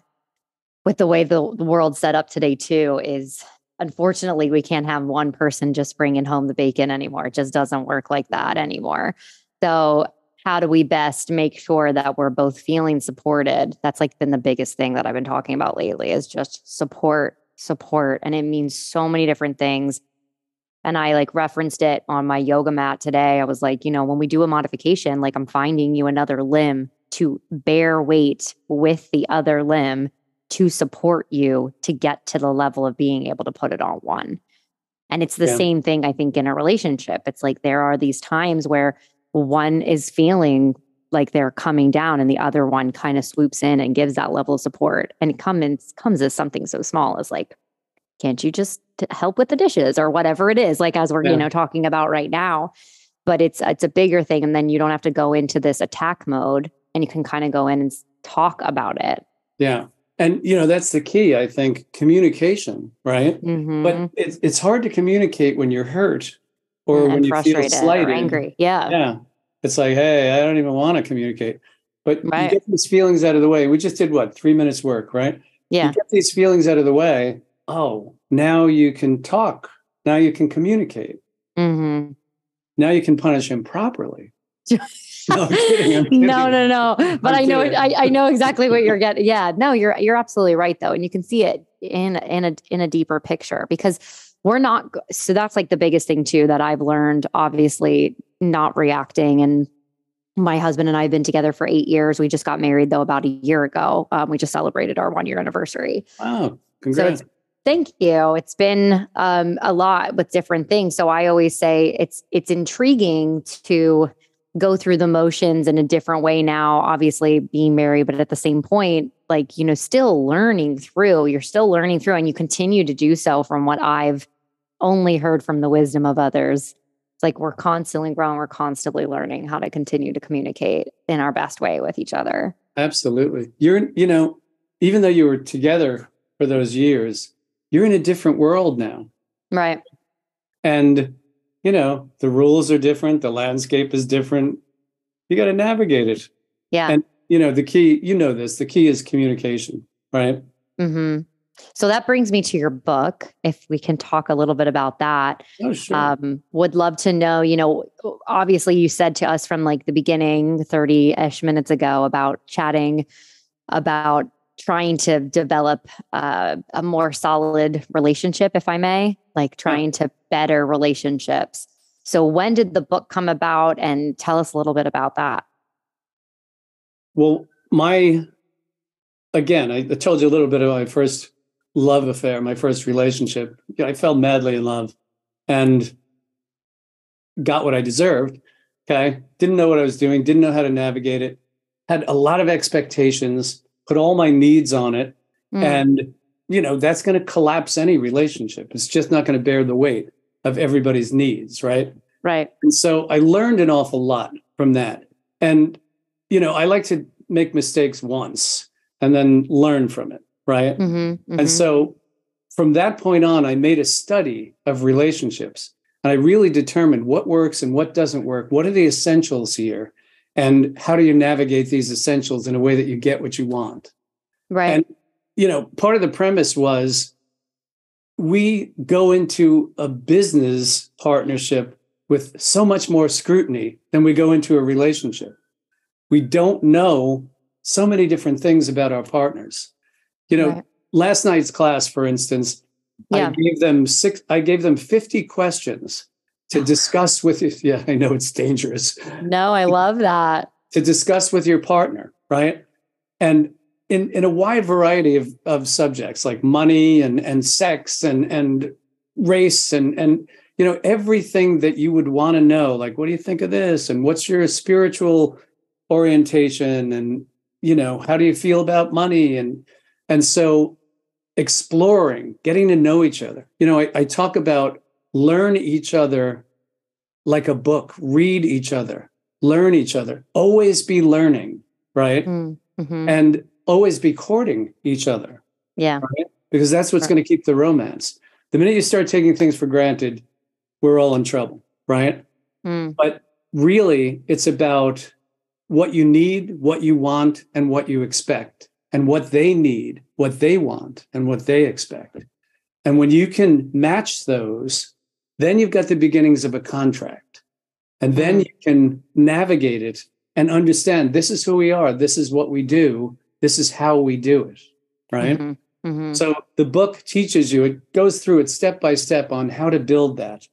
with the way the, the world's set up today too is unfortunately we can't have one person just bringing home the bacon anymore. It just doesn't work like that anymore. So how do we best make sure that we're both feeling supported? That's like been the biggest thing that I've been talking about lately is just support, support. And it means so many different things. And I like referenced it on my yoga mat today. I was like, you know, when we do a modification, like I'm finding you another limb to bear weight with the other limb to support you to get to the level of being able to put it on one. And it's the Yeah. same thing, I think, in a relationship. It's like there are these times where one is feeling like they're coming down and the other one kind of swoops in and gives that level of support. And it comes comes as something so small as like, can't you just help with the dishes or whatever it is, like as we're, Yeah. you know, talking about right now. But it's it's a bigger thing. And then you don't have to go into this attack mode and you can kind of go in and talk about it. Yeah. And you know, that's the key, I think, communication, right? Mhm. But it's it's hard to communicate when you're hurt or and when you feel frustrated slighted. or angry. Yeah. Yeah. It's like, hey, I don't even want to communicate. But Right. you get these feelings out of the way. We just did what, three minutes work, right? Yeah. You get these feelings out of the way. Oh, now you can talk. Now you can communicate. hmm Now you can punish him properly. No, kidding, kidding. no, no, no. But I'm I know. I, I know exactly what you're getting. Yeah, no, you're you're absolutely right though, and you can see it in in a in a deeper picture because we're not. So that's like the biggest thing too that I've learned. Obviously, not reacting and. My husband and I have been together for eight years. We just got married though about a year ago. Um, we just celebrated our one year anniversary. Wow. Congrats. it's thank you. It's been um, a lot with different things. So I always say it's it's intriguing to go through the motions in a different way now. Obviously, being married, but at the same point, like you know, still learning through. You're still learning through, and you continue to do so. From what I've only heard from the wisdom of others, it's like we're constantly growing. We're constantly learning how to continue to communicate in our best way with each other. Absolutely. You're, you know, even though you were together for those years, you're in a different world now. Right. And, you know, the rules are different, the landscape is different. You got to navigate it. Yeah. And, you know, the key, you know, this, the key is communication, right? Mm-hmm. So that brings me to your book. If we can talk a little bit about that, Oh, sure. um, would love to know. You know, obviously, you said to us from like the beginning, thirty ish minutes ago, about chatting about trying to develop uh, a more solid relationship, if I may, like trying to better relationships. So, when did the book come about? And tell us a little bit about that. Well, my again, I, told you a little bit about my first love affair, my first relationship. You know, I fell madly in love and got what I deserved. Okay. Didn't know what I was doing, didn't know how to navigate it, had a lot of expectations, put all my needs on it. Mm, And, you know, that's going to collapse any relationship. It's just not going to bear the weight of everybody's needs. Right. right. And so I learned an awful lot from that. And, you know, I like to make mistakes once and then learn from it. Right. hmm And so from that point on, I made a study of relationships and I really determined what works and what doesn't work. What are the essentials here? And how do you navigate these essentials in a way that you get what you want? right. And, you know, part of the premise was we go into a business partnership with so much more scrutiny than we go into a relationship. We don't know so many different things about our partners. You know, Right. last night's class, for instance, Yeah. I gave them six, I gave them 50 questions to discuss with you. Yeah, I know it's dangerous no, I love that. to discuss with your partner, right? And in, in a wide variety of, of subjects like money and, and sex and, and race and, and you know everything that you would want to know like what do you think of this and what's your spiritual orientation and you know how do you feel about money and and so exploring getting to know each other you know I, I talk about learn each other like a book read each other learn each other always be learning right Mm-hmm. and always be courting each other Yeah. because that's what's Right. going to keep the romance the minute you start taking things for granted we're all in trouble right Mm. but really it's about what you need what you want and what you expect and what they need what they want and what they expect and when you can match those then you've got the beginnings of a contract and then Mhm. you can navigate it and understand this is who we are, this is what we do, this is how we do it. Right. Mhm, mhm. So the book teaches you, it goes through it step by step on how to build that,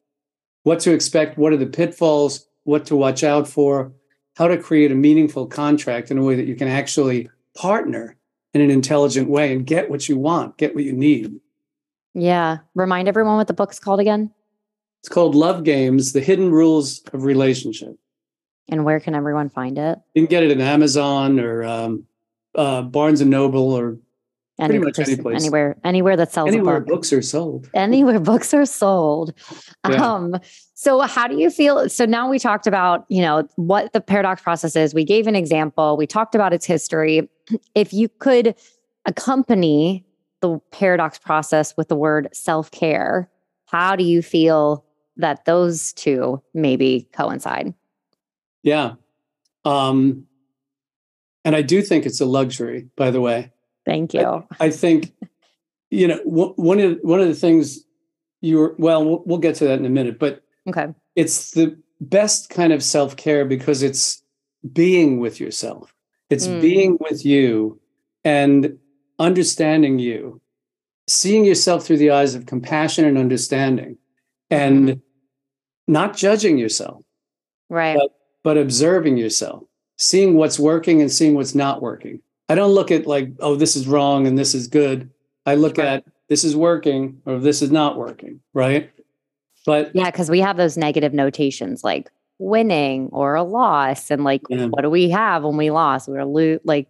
what to expect, what are the pitfalls, what to watch out for, how to create a meaningful contract in a way that you can actually partner in an intelligent way and get what you want, get what you need. Yeah. Remind everyone what the book's called again It's called Love Games The Hidden Rules of Relationship. and where can everyone find it? You can get it in Amazon or um, uh, Barnes and Noble or Pretty much any place. anywhere, anywhere that sells anywhere book. books are sold. anywhere books are sold. Yeah. Um, so how do you feel? So now we talked about, you know, what the paradox process is. We gave an example. We talked about its history. If you could accompany the paradox process with the word self-care, how do you feel that those two maybe coincide? Yeah. Um, and I do think it's a luxury, by the way. Thank you. I think, you know, w- one of one of the things you were well, well, we'll get to that in a minute, but Okay. it's the best kind of self care because it's being with yourself. It's Mm. being with you and understanding you, seeing yourself through the eyes of compassion and understanding, and not judging yourself, Right. but observing yourself, seeing what's working and seeing what's not working. I don't look at like, oh, this is wrong and this is good. I look Sure. at this is working or this is not working, right? But Yeah, because we have those negative notations like winning or a loss. And like, Yeah. what do we have when we lost? We're lo- like,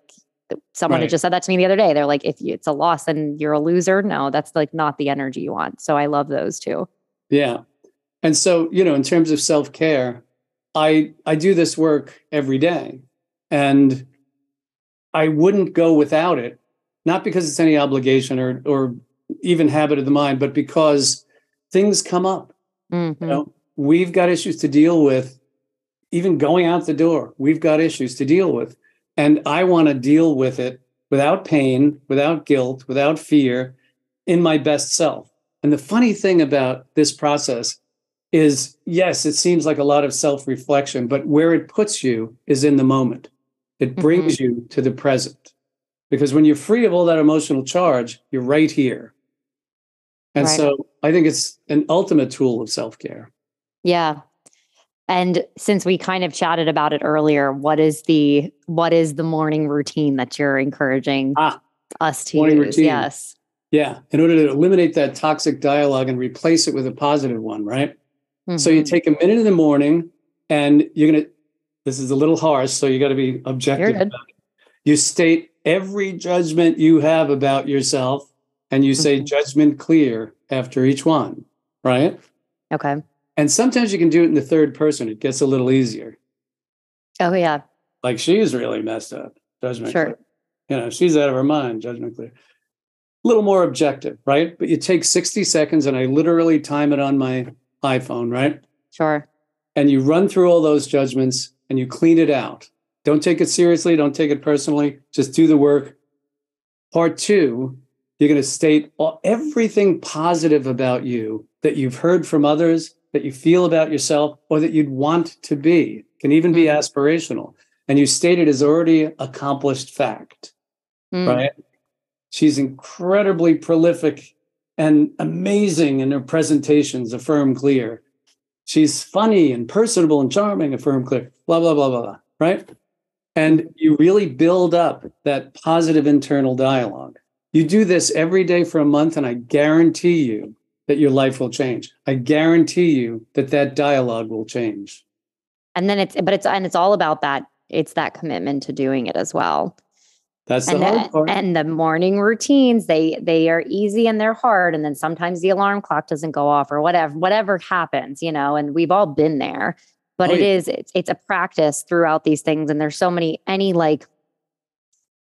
someone Right. had just said that to me the other day. They're like, if you, it's a loss, and you're a loser. No, that's like not the energy you want. So I love those too. Yeah. And so, you know, in terms of self-care, I I do this work every day. And I wouldn't go without it, not because it's any obligation or or even habit of the mind, but because things come up. Mhm. You know, we've got issues to deal with. Even going out the door, we've got issues to deal with. And I want to deal with it without pain, without guilt, without fear, in my best self. And the funny thing about this process is yes, it seems like a lot of self reflection, but where it puts you is in the moment. It brings you to the present. Because when you're free of all that emotional charge, you're right here. And Right. so I think it's an ultimate tool of self care. Yeah. And since we kind of chatted about it earlier, what is the what is the morning routine that you're encouraging Ah, us to use? routine. Yes. Yeah. In order to eliminate that toxic dialogue and replace it with a positive one, right? So you Mhm. take a minute in the morning and you're going to, this is a little harsh, so you got to be objective. You're about it. You state every judgment you have about yourself and you say Mhm. judgment clear after each one, right? okay. And sometimes you can do it in the third person. It gets a little easier. Oh yeah. Like she's really messed up. Judgment Sure. clear. You know, she's out of her mind. Judgment clear. A little more objective, right? But you take 60 seconds and I literally time it on my iPhone, right? Sure. and you run through all those judgments and you clean it out. Don't take it seriously. Don't take it personally. Just do the work. Part two, you're going to state all, everything positive about you that you've heard from others, that you feel about yourself, or that you'd want to be. Can even be aspirational. And you state it as already accomplished fact, Mm. right? She's incredibly prolific and amazing in her presentations, affirm clear. She's funny and personable and charming, affirm clear, blah, blah, blah, blah, blah, right? And you really build up that positive internal dialogue. You do this every day for a month, and I guarantee you that your life will change. I guarantee you that that dialogue will change. And then it's but it's and it's all about that. It's that commitment to doing it as well. That's the and hard the, part. and the morning routines they they are easy and they're hard and then sometimes the alarm clock doesn't go off or whatever whatever happens you know and we've all been there but Oh, it yeah. is it's, it's a practice throughout these things and there's so many any like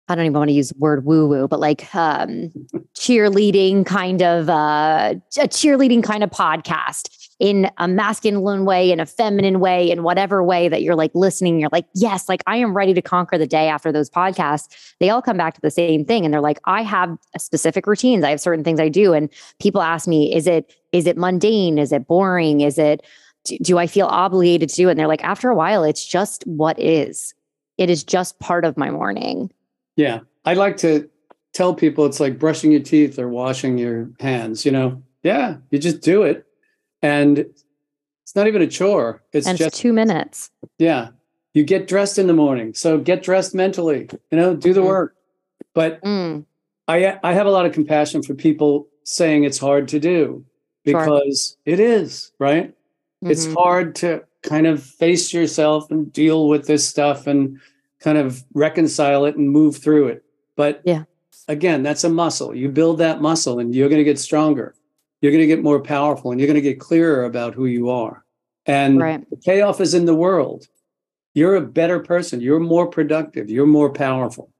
I don't even want to use the word woo woo, but like um, cheerleading kind of uh, a cheerleading kind of podcast in a masculine way, in a feminine way, in whatever way that you're like listening. You're like, yes, like I am ready to conquer the day after those podcasts. They all come back to the same thing, and they're like, I have specific routines. I have certain things I do, and people ask me, is it is it mundane? Is it boring? Is it do, do I feel obligated to do it? And they're like, after a while, it's just what is it is just part of my morning. Yeah. I like to tell people it's like brushing your teeth or washing your hands, you know? Yeah, you just do it. And it's not even a chore. It's and just two minutes. Yeah. You get dressed in the morning. So get dressed mentally, you know, do the Mhm. work. But Mm, I I have a lot of compassion for people saying it's hard to do Sure. because it is, right? It's mhm. hard to kind of face yourself and deal with this stuff and kind of reconcile it and move through it. But Yeah. again, that's a muscle. You build that muscle and you're going to get stronger. You're going to get more powerful and you're going to get clearer about who you are. And Right. the payoff is in the world. You're a better person. You're more productive. You're more powerful.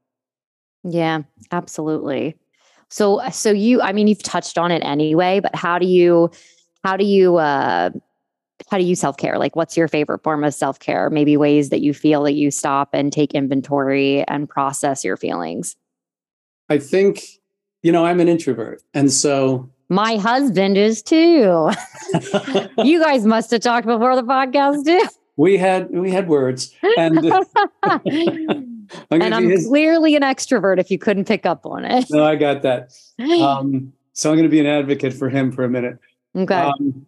Yeah, absolutely. So so you I mean you've touched on it anyway, but how do you how do you uh how do you self-care? Like what's your favorite form of self-care? Maybe ways that you feel that you stop and take inventory and process your feelings. I think, you know, I'm an introvert. And so My husband is too. you guys must have talked before the podcast too. we had we had words. And I'm and I'm his- clearly an extrovert if you couldn't pick up on it. no, I got that. Um, so I'm going to be an advocate for him for a minute. okay. Um,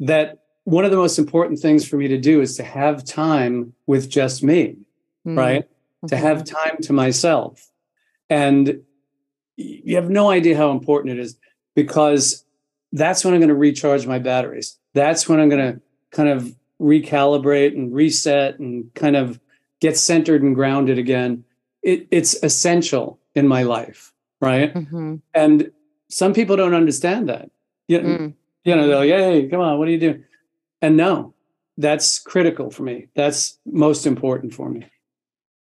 that one of the most important things for me to do is to have time with just me, Mm, right? To have time to myself. And you have no idea how important it is because that's when I'm going to recharge my batteries. That's when I'm going to kind of recalibrate and reset and kind of get centered and grounded again. It, it's essential in my life, right? Mhm. And some people don't understand that. You, Mm. you know, they're like, hey, come on, what are you doing? And no, that's critical for me. That's most important for me.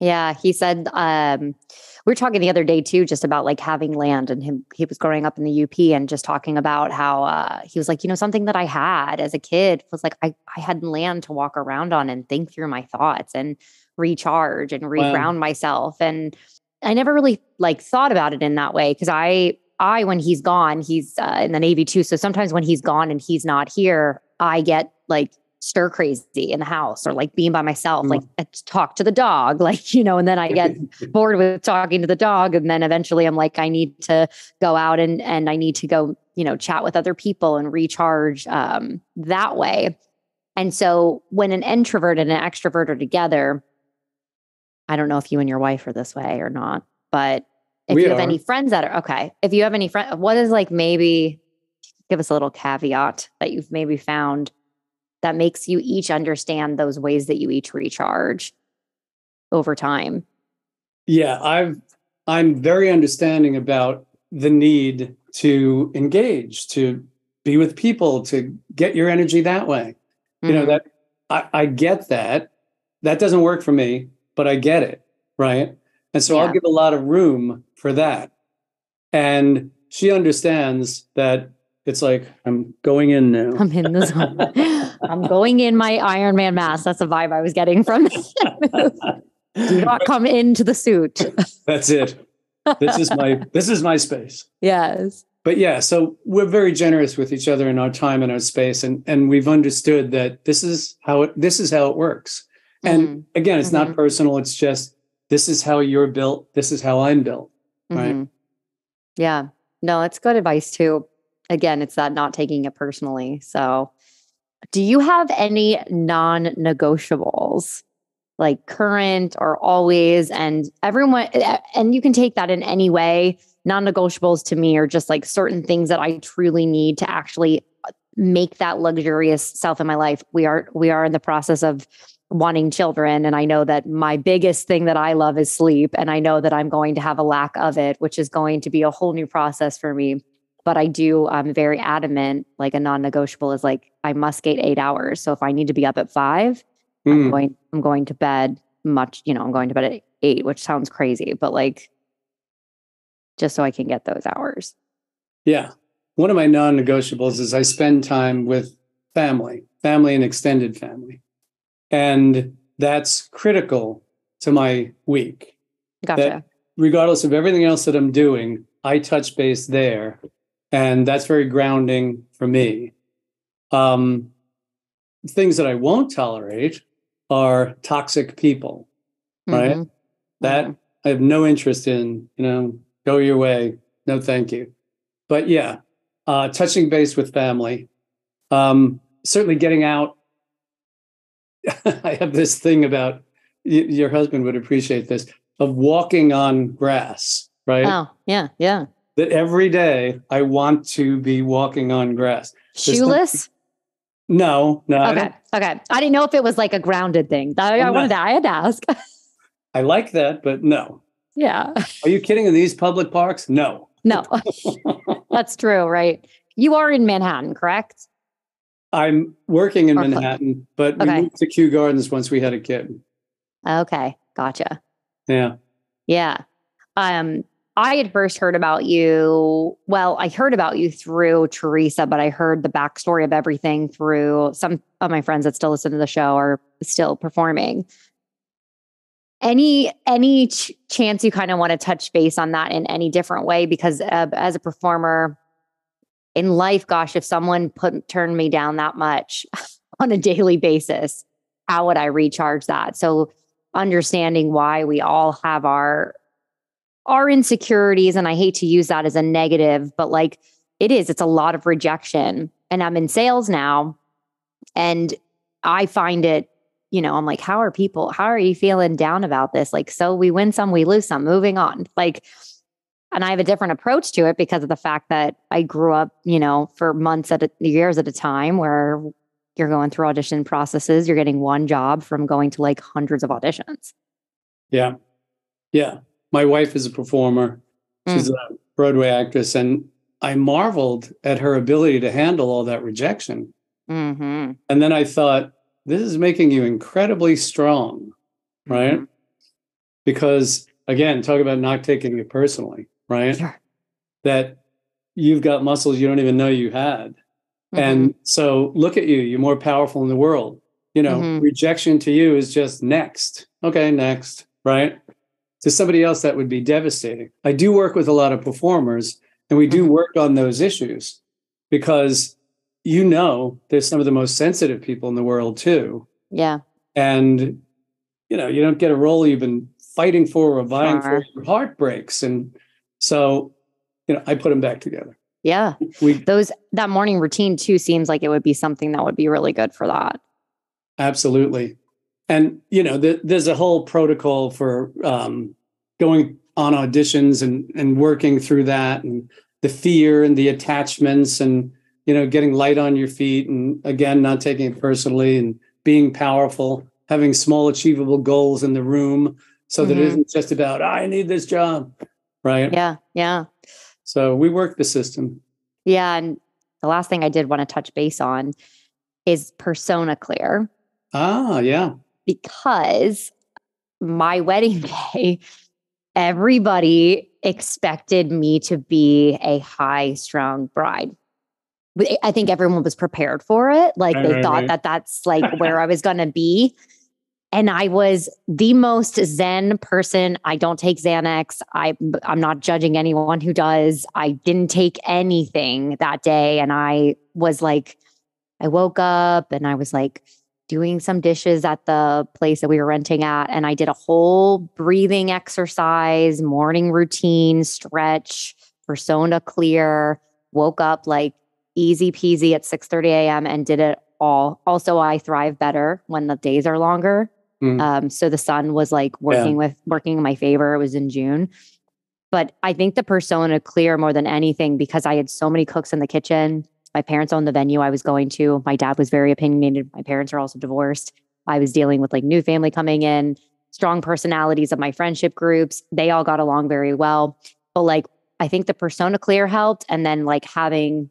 Yeah, he said um we were talking the other day too just about like having land and him he was growing up in the UP and just talking about how uh he was like, you know, something that I had as a kid was like I I had land to walk around on and think through my thoughts and recharge and reground myself and I never really like thought about it in that way because I I when he's gone, he's uh, in the Navy too. So sometimes when he's gone and he's not here, I get like stir crazy in the house or like being by myself, Mm. like I talk to the dog, like you know, and then I get bored with talking to the dog, and then eventually I'm like, I need to go out and and I need to go, you know, chat with other people and recharge um, that way. And so when an introvert and an extrovert are together, I don't know if you and your wife are this way or not, but if We you have are. any friends that are okay, if you have any friend, what is like maybe give us a little caveat that you've maybe found that makes you each understand those ways that you each recharge over time. Yeah, I've I'm very understanding about the need to engage, to be with people, to get your energy that way. You know, Mhm. that I, I get that. That doesn't work for me, but I get it. Right. And so Yeah. I'll give a lot of room for that. And she understands that it's like, I'm going in now. I'm in the zone. I'm going in my Iron Man mask. That's the vibe I was getting from. Do not come into the suit. That's it. This is my this is my space. yes. But yeah, so we're very generous with each other in our time and our space, and and we've understood that this is how it this is how it works. And Mhm. again, it's Mhm. not personal. It's just this is how you're built. This is how I'm built. Right. Mhm. Yeah. No, it's good advice too. Again, it's that not taking it personally. So, do you have any non negotiables, like current or always? And everyone, eh, and you can take that in any way. Non negotiables to me are just like certain things that I truly need to actually uh, make that luxurious self in my life. We are we are in the process of wanting children and I know that my biggest thing that I love is sleep and I know that I'm going to have a lack of it which is going to be a whole new process for me but I do I'm very adamant like a non-negotiable is like I must get 8 hours so if I need to be up at 5 I'm Mm. going I'm going to bed much you know I'm going to bed at 8 which sounds crazy but like just so I can get those hours Yeah. One of my non-negotiables is I spend time with family, family and extended family. And that's critical to my week. gotcha regardless of everything else that I'm doing, I touch base there. And that's very grounding for me. Um, things that I won't tolerate are toxic people. right? Mhm. That Mhm. I have no interest in, you know, go your way. No, thank you. But yeah, uh, touching base with family, um, certainly getting out. I have this thing about y- your husband would appreciate this of walking on grass, right? Oh, yeah, yeah. That every day I want to be walking on grass. Shoeless? No, no, Okay. don't- Okay. I didn't know if it was like a grounded thing. I, I wanted to, I had to ask. I like that, but no. yeah. Are you kidding? In these public parks? No. No, that's true, right? You are in Manhattan, correct? I'm working in Or Manhattan, but we moved to Kew Gardens once we had a kid. Okay. Gotcha. Yeah. Yeah. Um, I had first heard about you. Well, I heard about you through Teresa, but I heard the backstory of everything through some of my friends that still listen to the show are still performing. Any any ch- chance you kind of want to touch base on that in any different way? Because uh, as a performer in life, gosh, if someone put turned me down that much on a daily basis, how would I recharge that? So understanding why we all have our our insecurities and i hate to use that as a negative but like it is it's a lot of rejection and i'm in sales now and i find it you know i'm like how are people how are you feeling down about this like so we win some we lose some moving on like and i have a different approach to it because of the fact that i grew up you know for months at a, years at a time where you're going through audition processes you're getting one job from going to like hundreds of auditions Yeah. Yeah. My wife is a performer. She's a Broadway actress. And I marveled at her ability to handle all that rejection. mm-hmm. And then I thought, this is making you incredibly strong, right? Mhm. Because again, talk about not taking it personally, right? Sure. That you've got muscles you don't even know you had. Mm-hmm. And so look at you, you're more powerful in the world. You know, Mhm. rejection to you is just next. Okay, next, right? To somebody else, that would be devastating. I do work with a lot of performers and we do Mhm. work on those issues because you know they're some of the most sensitive people in the world too. yeah And you know, you don't get a role you've been fighting for or vying Sure. for, your heart breaks. And so, you know, I put them back together. yeah We those that morning routine too seems like it would be something that would be really good for that Absolutely. And, you know, th- there's a whole protocol for um, going on auditions and, and working through that and the fear and the attachments and, you know, getting light on your feet and again, not taking it personally and being powerful, having small, achievable goals in the room so that it Mhm. isn't just about, I need this job. Right. yeah yeah So we work the system. yeah and the last thing i did want to touch base on is persona clear Ah, yeah. Because my wedding day everybody expected me to be a high strung bride I think everyone was prepared for it. Like Right, they right, thought right. that that's like where I was going to be. And I was the most zen person. I don't take Xanax. I I'm not judging anyone who does. I didn't take anything that day and I was like I woke up and I was like doing some dishes at the place that we were renting at and I did a whole breathing exercise, morning routine, stretch, persona clear, woke up like easy peasy at 6 30 a.m. and did it all. Also, I thrive better when the days are longer. Mm. Um, so the sun was like working with working in my favor. It was in June. But I think the persona clear more than anything because I had so many cooks in the kitchen. My parents owned the venue I was going to. My dad was very opinionated. My parents are also divorced. I was dealing with like new family coming in, strong personalities of my friendship groups. They all got along very well. But like I think the persona clear helped. And then like having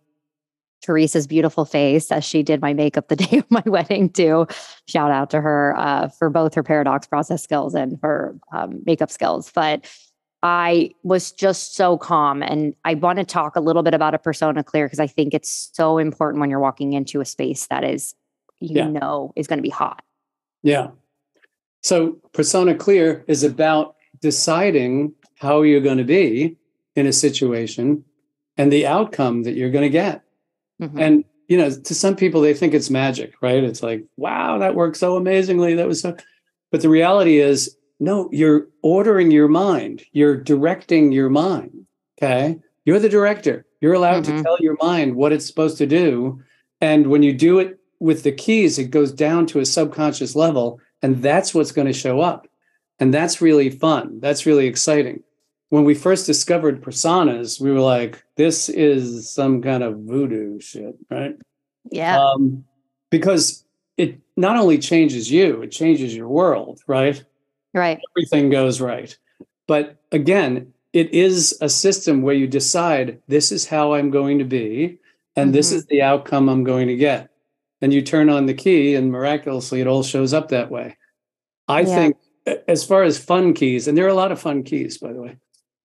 Teresa's beautiful face as she did my makeup the day of my wedding too. Shout out to her uh, for both her paradox process skills and her um, makeup skills. But I was just so calm. And I want to talk a little bit about a persona clear because I think it's so important when you're walking into a space that is, you Yeah. know, is going to be hot. Yeah. So persona clear is about deciding how you're going to be in a situation and the outcome that you're going to get. Mhm. And you know, to some people they think it's magic, right? It's like, wow, that worked so amazingly. That was so but the reality is no, you're ordering your mind, you're directing your mind. Okay. You're the director. You're allowed Mhm. to tell your mind what it's supposed to do. And when you do it with the keys, it goes down to a subconscious level. And that's what's going to show up. And that's really fun. That's really exciting. When we first discovered personas, we were like, this is some kind of voodoo shit, right? Yeah. Um, because it not only changes you, it changes your world, right? Right. Everything goes right. But again, it is a system where you decide this is how I'm going to be, and this Mhm. is the outcome I'm going to get. And you turn on the key, and miraculously, it all shows up that way. I Yeah. think, as far as fun keys, and there are a lot of fun keys, by the way,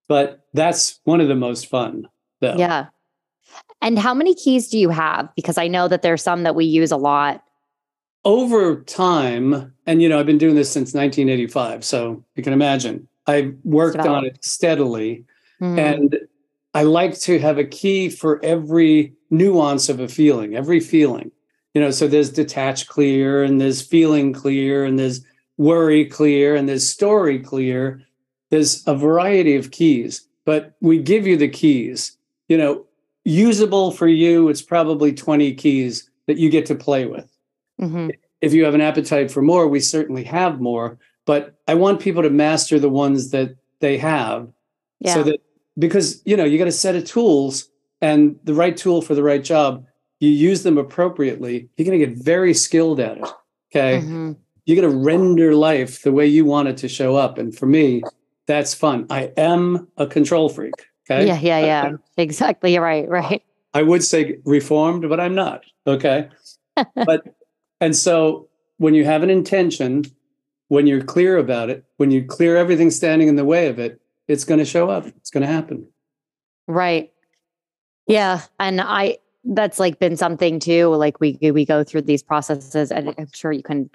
but that's one of the most fun, though. Yeah. And how many keys do you have? Because I know that there's some that we use a lot. over time, and you know, I've been doing this since 1985, so you can imagine I've worked on it steadily, Mhm. and I like to have a key for every nuance of a feeling, every feeling. You know, so there's detached clear, and there's feeling clear, and there's worry clear, and there's story clear. There's a variety of keys, but we give you the keys. You know, usable for you, it's probably 20 keys that you get to play with Mhm. If you have an appetite for more, we certainly have more. But I want people to master the ones that they have Yeah. so that because you know you got a set of tools and the right tool for the right job, you use them appropriately, you're going to get very skilled at it. Okay. Mhm. You're going to render life the way you want it to show up. And for me, that's fun. I am a control freak. Okay. Yeah. Yeah. Yeah. Exactly. You're right. Right. I would say reformed, but I'm not. Okay. but and so when you have an intention, when you're clear about it, when you clear everything standing in the way of it, it's going to show up. It's going to happen. Right. Yeah. And I, that's like been something too. Like we we go through these processes, and I'm sure you can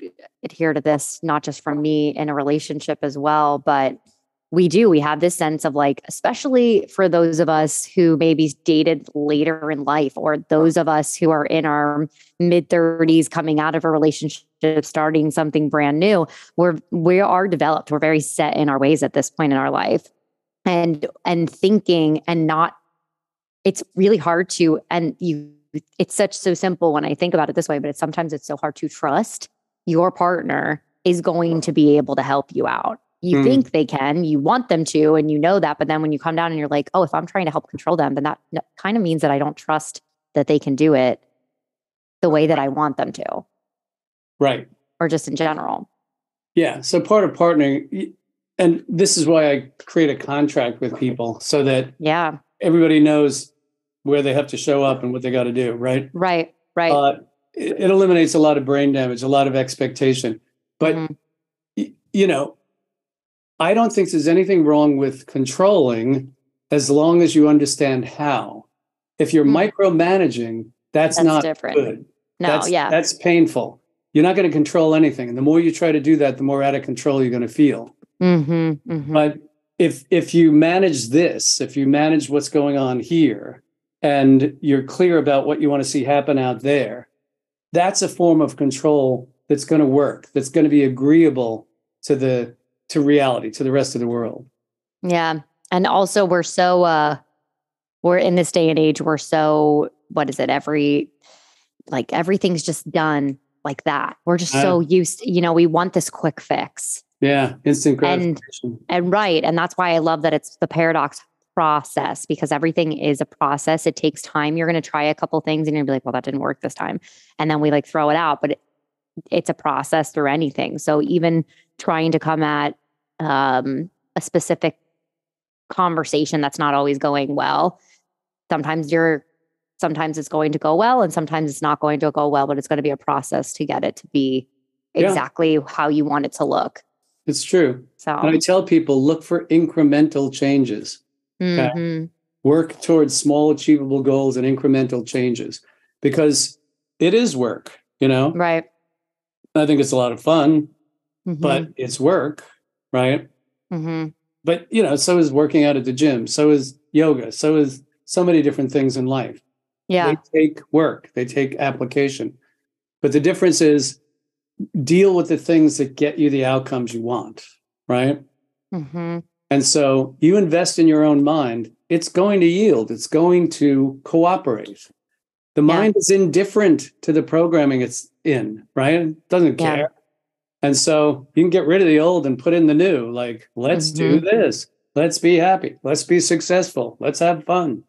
adhere to this, not just from me in a relationship as well, but we do. We have this sense of like, especially for those of us who maybe dated later in life, or those of us who are in our mid 30s, coming out of a relationship, starting something brand new. We're we are developed. We're very set in our ways at this point in our life, and and thinking and not it's really hard to and you it's such so simple when i think about it this way but it's sometimes it's so hard to trust your partner is going to be able to help you out you Mm. think they can you want them to and you know that but then when you come down and you're like oh if i'm trying to help control them then that kind of means that i don't trust that they can do it the way that i want them to Right. or just in general Yeah. So part of partnering, and this is why I create a contract with people so that yeah everybody knows where they have to show up and what they got to do. Right. right right Uh, it, it eliminates a lot of brain damage, a lot of expectation. But Mhm. y- you know, I don't think there's anything wrong with controlling as long as you understand how. If you're Hmm. micromanaging, that's, That's not different. good. no that's, yeah That's painful. You're not going to control anything. And the more you try to do that, the more out of control you're going to feel. mm-hmm, hmm But if if you manage this, if you manage what's going on here, and you're clear about what you want to see happen out there, that's a form of control that's going to work. That's going to be agreeable to the to reality, to the rest of the world. Yeah. And also we're so uh we're in this day and age, we're so what is it, every like everything's just done like that. We're just so used, you know, we want this quick fix. Yeah, instant And- gratification. And right. And that's why I love that it's the paradox process because everything is a process. It takes time. You're going to try a couple things and you're be like, well, that didn't work this time. And then we like throw it out. But it, it's a process through anything. So even trying to come at um, a specific conversation that's not always going well, sometimes you're sometimes it's going to go well and sometimes it's not going to go well, but it's going to be a process to get it to be Yeah. exactly how you want it to look. It's true. So And I tell people look for incremental changes. mhm. Work towards small achievable goals and incremental changes because it is work, you know? right. I think it's a lot of fun, Mhm. but it's work, right? Mm-hmm. But you know, so is working out at the gym, so is yoga, so is so many different things in life. yeah, They take work, they take application. But the difference is deal with the things that get you the outcomes you want, right? Mm-hmm. And so you invest in your own mind, it's going to yield, it's going to cooperate. The Yeah. mind is indifferent to the programming it's in, right? It doesn't Yeah. care. And so you can get rid of the old and put in the new. Like, let's do mm-hmm. this. Let's be happy. Let's be successful. Let's have fun.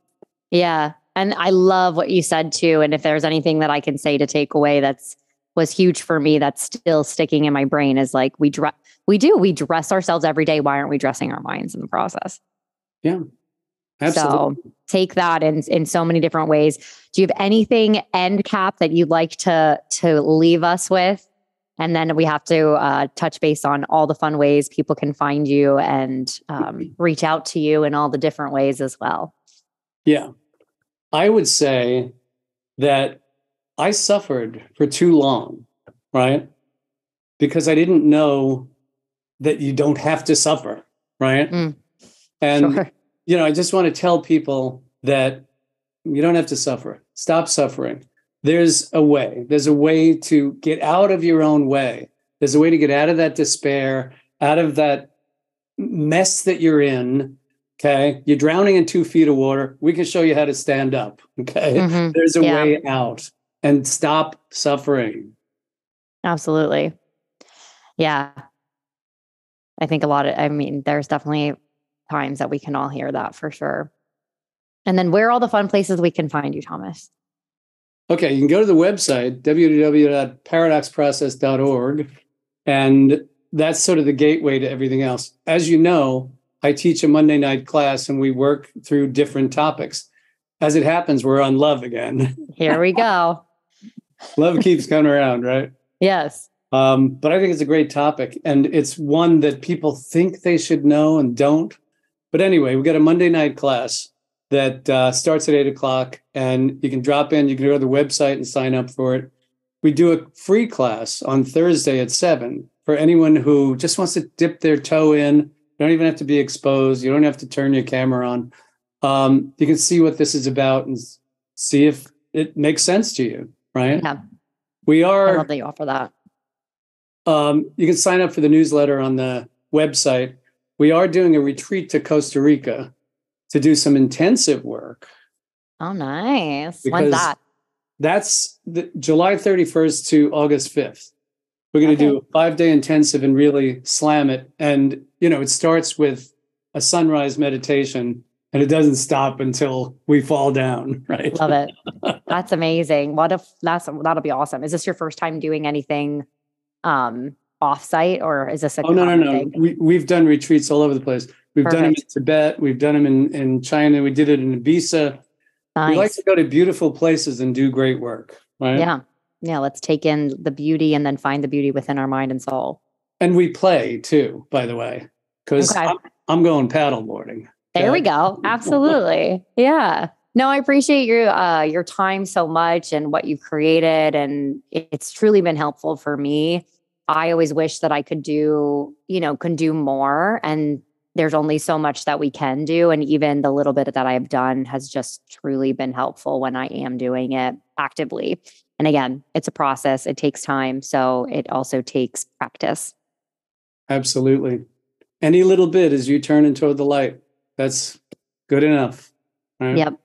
Yeah. And I love what you said too. And if there's anything that I can say to take away that's was huge for me that's still sticking in my brain is like we dress we do we dress ourselves every day why aren't we dressing our minds in the process yeah Absolutely. so take that in in so many different ways do you have anything end cap that you'd like to to leave us with and then we have to uh, touch base on all the fun ways people can find you and um, reach out to you in all the different ways as well Yeah. I would say that I suffered for too long, right? Because I didn't know that you don't have to suffer, right? Mm. And, Sure. you know, I just want to tell people that you don't have to suffer. Stop suffering. There's a way. There's a way to get out of your own way. There's a way to get out of that despair, out of that mess that you're in. Okay. You're drowning in two feet of water. We can show you how to stand up. Okay. Mhm. There's a Yeah. way out and stop suffering. Absolutely. Yeah. I think a lot of, I mean, there's definitely times that we can all hear that for sure. And then where are all the fun places we can find you, Thomas? Okay. You can go to the website, www.paradoxprocess.org. And that's sort of the gateway to everything else. As you know, I teach a Monday night class and we work through different topics. As it happens, we're on love again. Here we go. love keeps coming around, right? Yes. Um, but I think it's a great topic, and it's one that people think they should know and don't. But anyway, we got a Monday night class that uh, starts at eight o'clock, and you can drop in. You can go to the website and sign up for it. We do a free class on Thursday at seven for anyone who just wants to dip their toe in. You don't even have to be exposed. You don't have to turn your camera on. Um, you can see what this is about and see if it makes sense to you. Right? Yeah. We I are love that you offer that. um, you can sign up for the newsletter on the website. We are doing a retreat to Costa Rica to do some intensive work. Oh, nice. When's that? That's the, July 31st to August 5th. We're going to do a five day intensive and really slam it. And, you know, it starts with a sunrise meditation and it doesn't stop until we fall down, right? Love it. That's amazing. What if that's that'll be awesome. Is this your first time doing anything um offsite or is this a Oh no, no, no! thing? We we've done retreats all over the place. We've done them in Tibet. We've done them in in China. We did it in Ibiza. We like to go to beautiful places and do great work, right? Yeah. Yeah. Let's take in the beauty and then find the beauty within our mind and soul. And we play too, by the way, because Okay. I'm, I'm going paddleboarding. There we go. Absolutely. yeah. No, I appreciate your uh your time so much and what you've created and it's truly been helpful for me. I always wish that I could do, you know, can do more and there's only so much that we can do and even the little bit that I have done has just truly been helpful when I am doing it actively. And again, it's a process. It takes time, so it also takes practice. Absolutely. Any little bit as you turn into the light, that's good enough. right? Yep,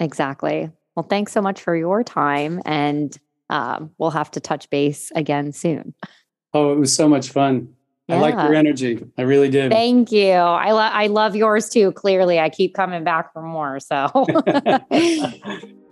exactly. Well, thanks so much for your time, and um, we'll have to touch base again soon. Oh, it was so much fun. I like your energy. I really did. Thank you. I love I love yours too. Clearly, I keep coming back for more. So.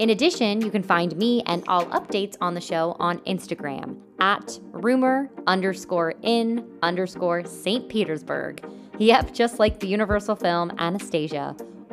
In addition, you can find me and all updates on the show on Instagram at rumor underscore in underscore St. Petersburg. Yep, just like the Universal film Anastasia.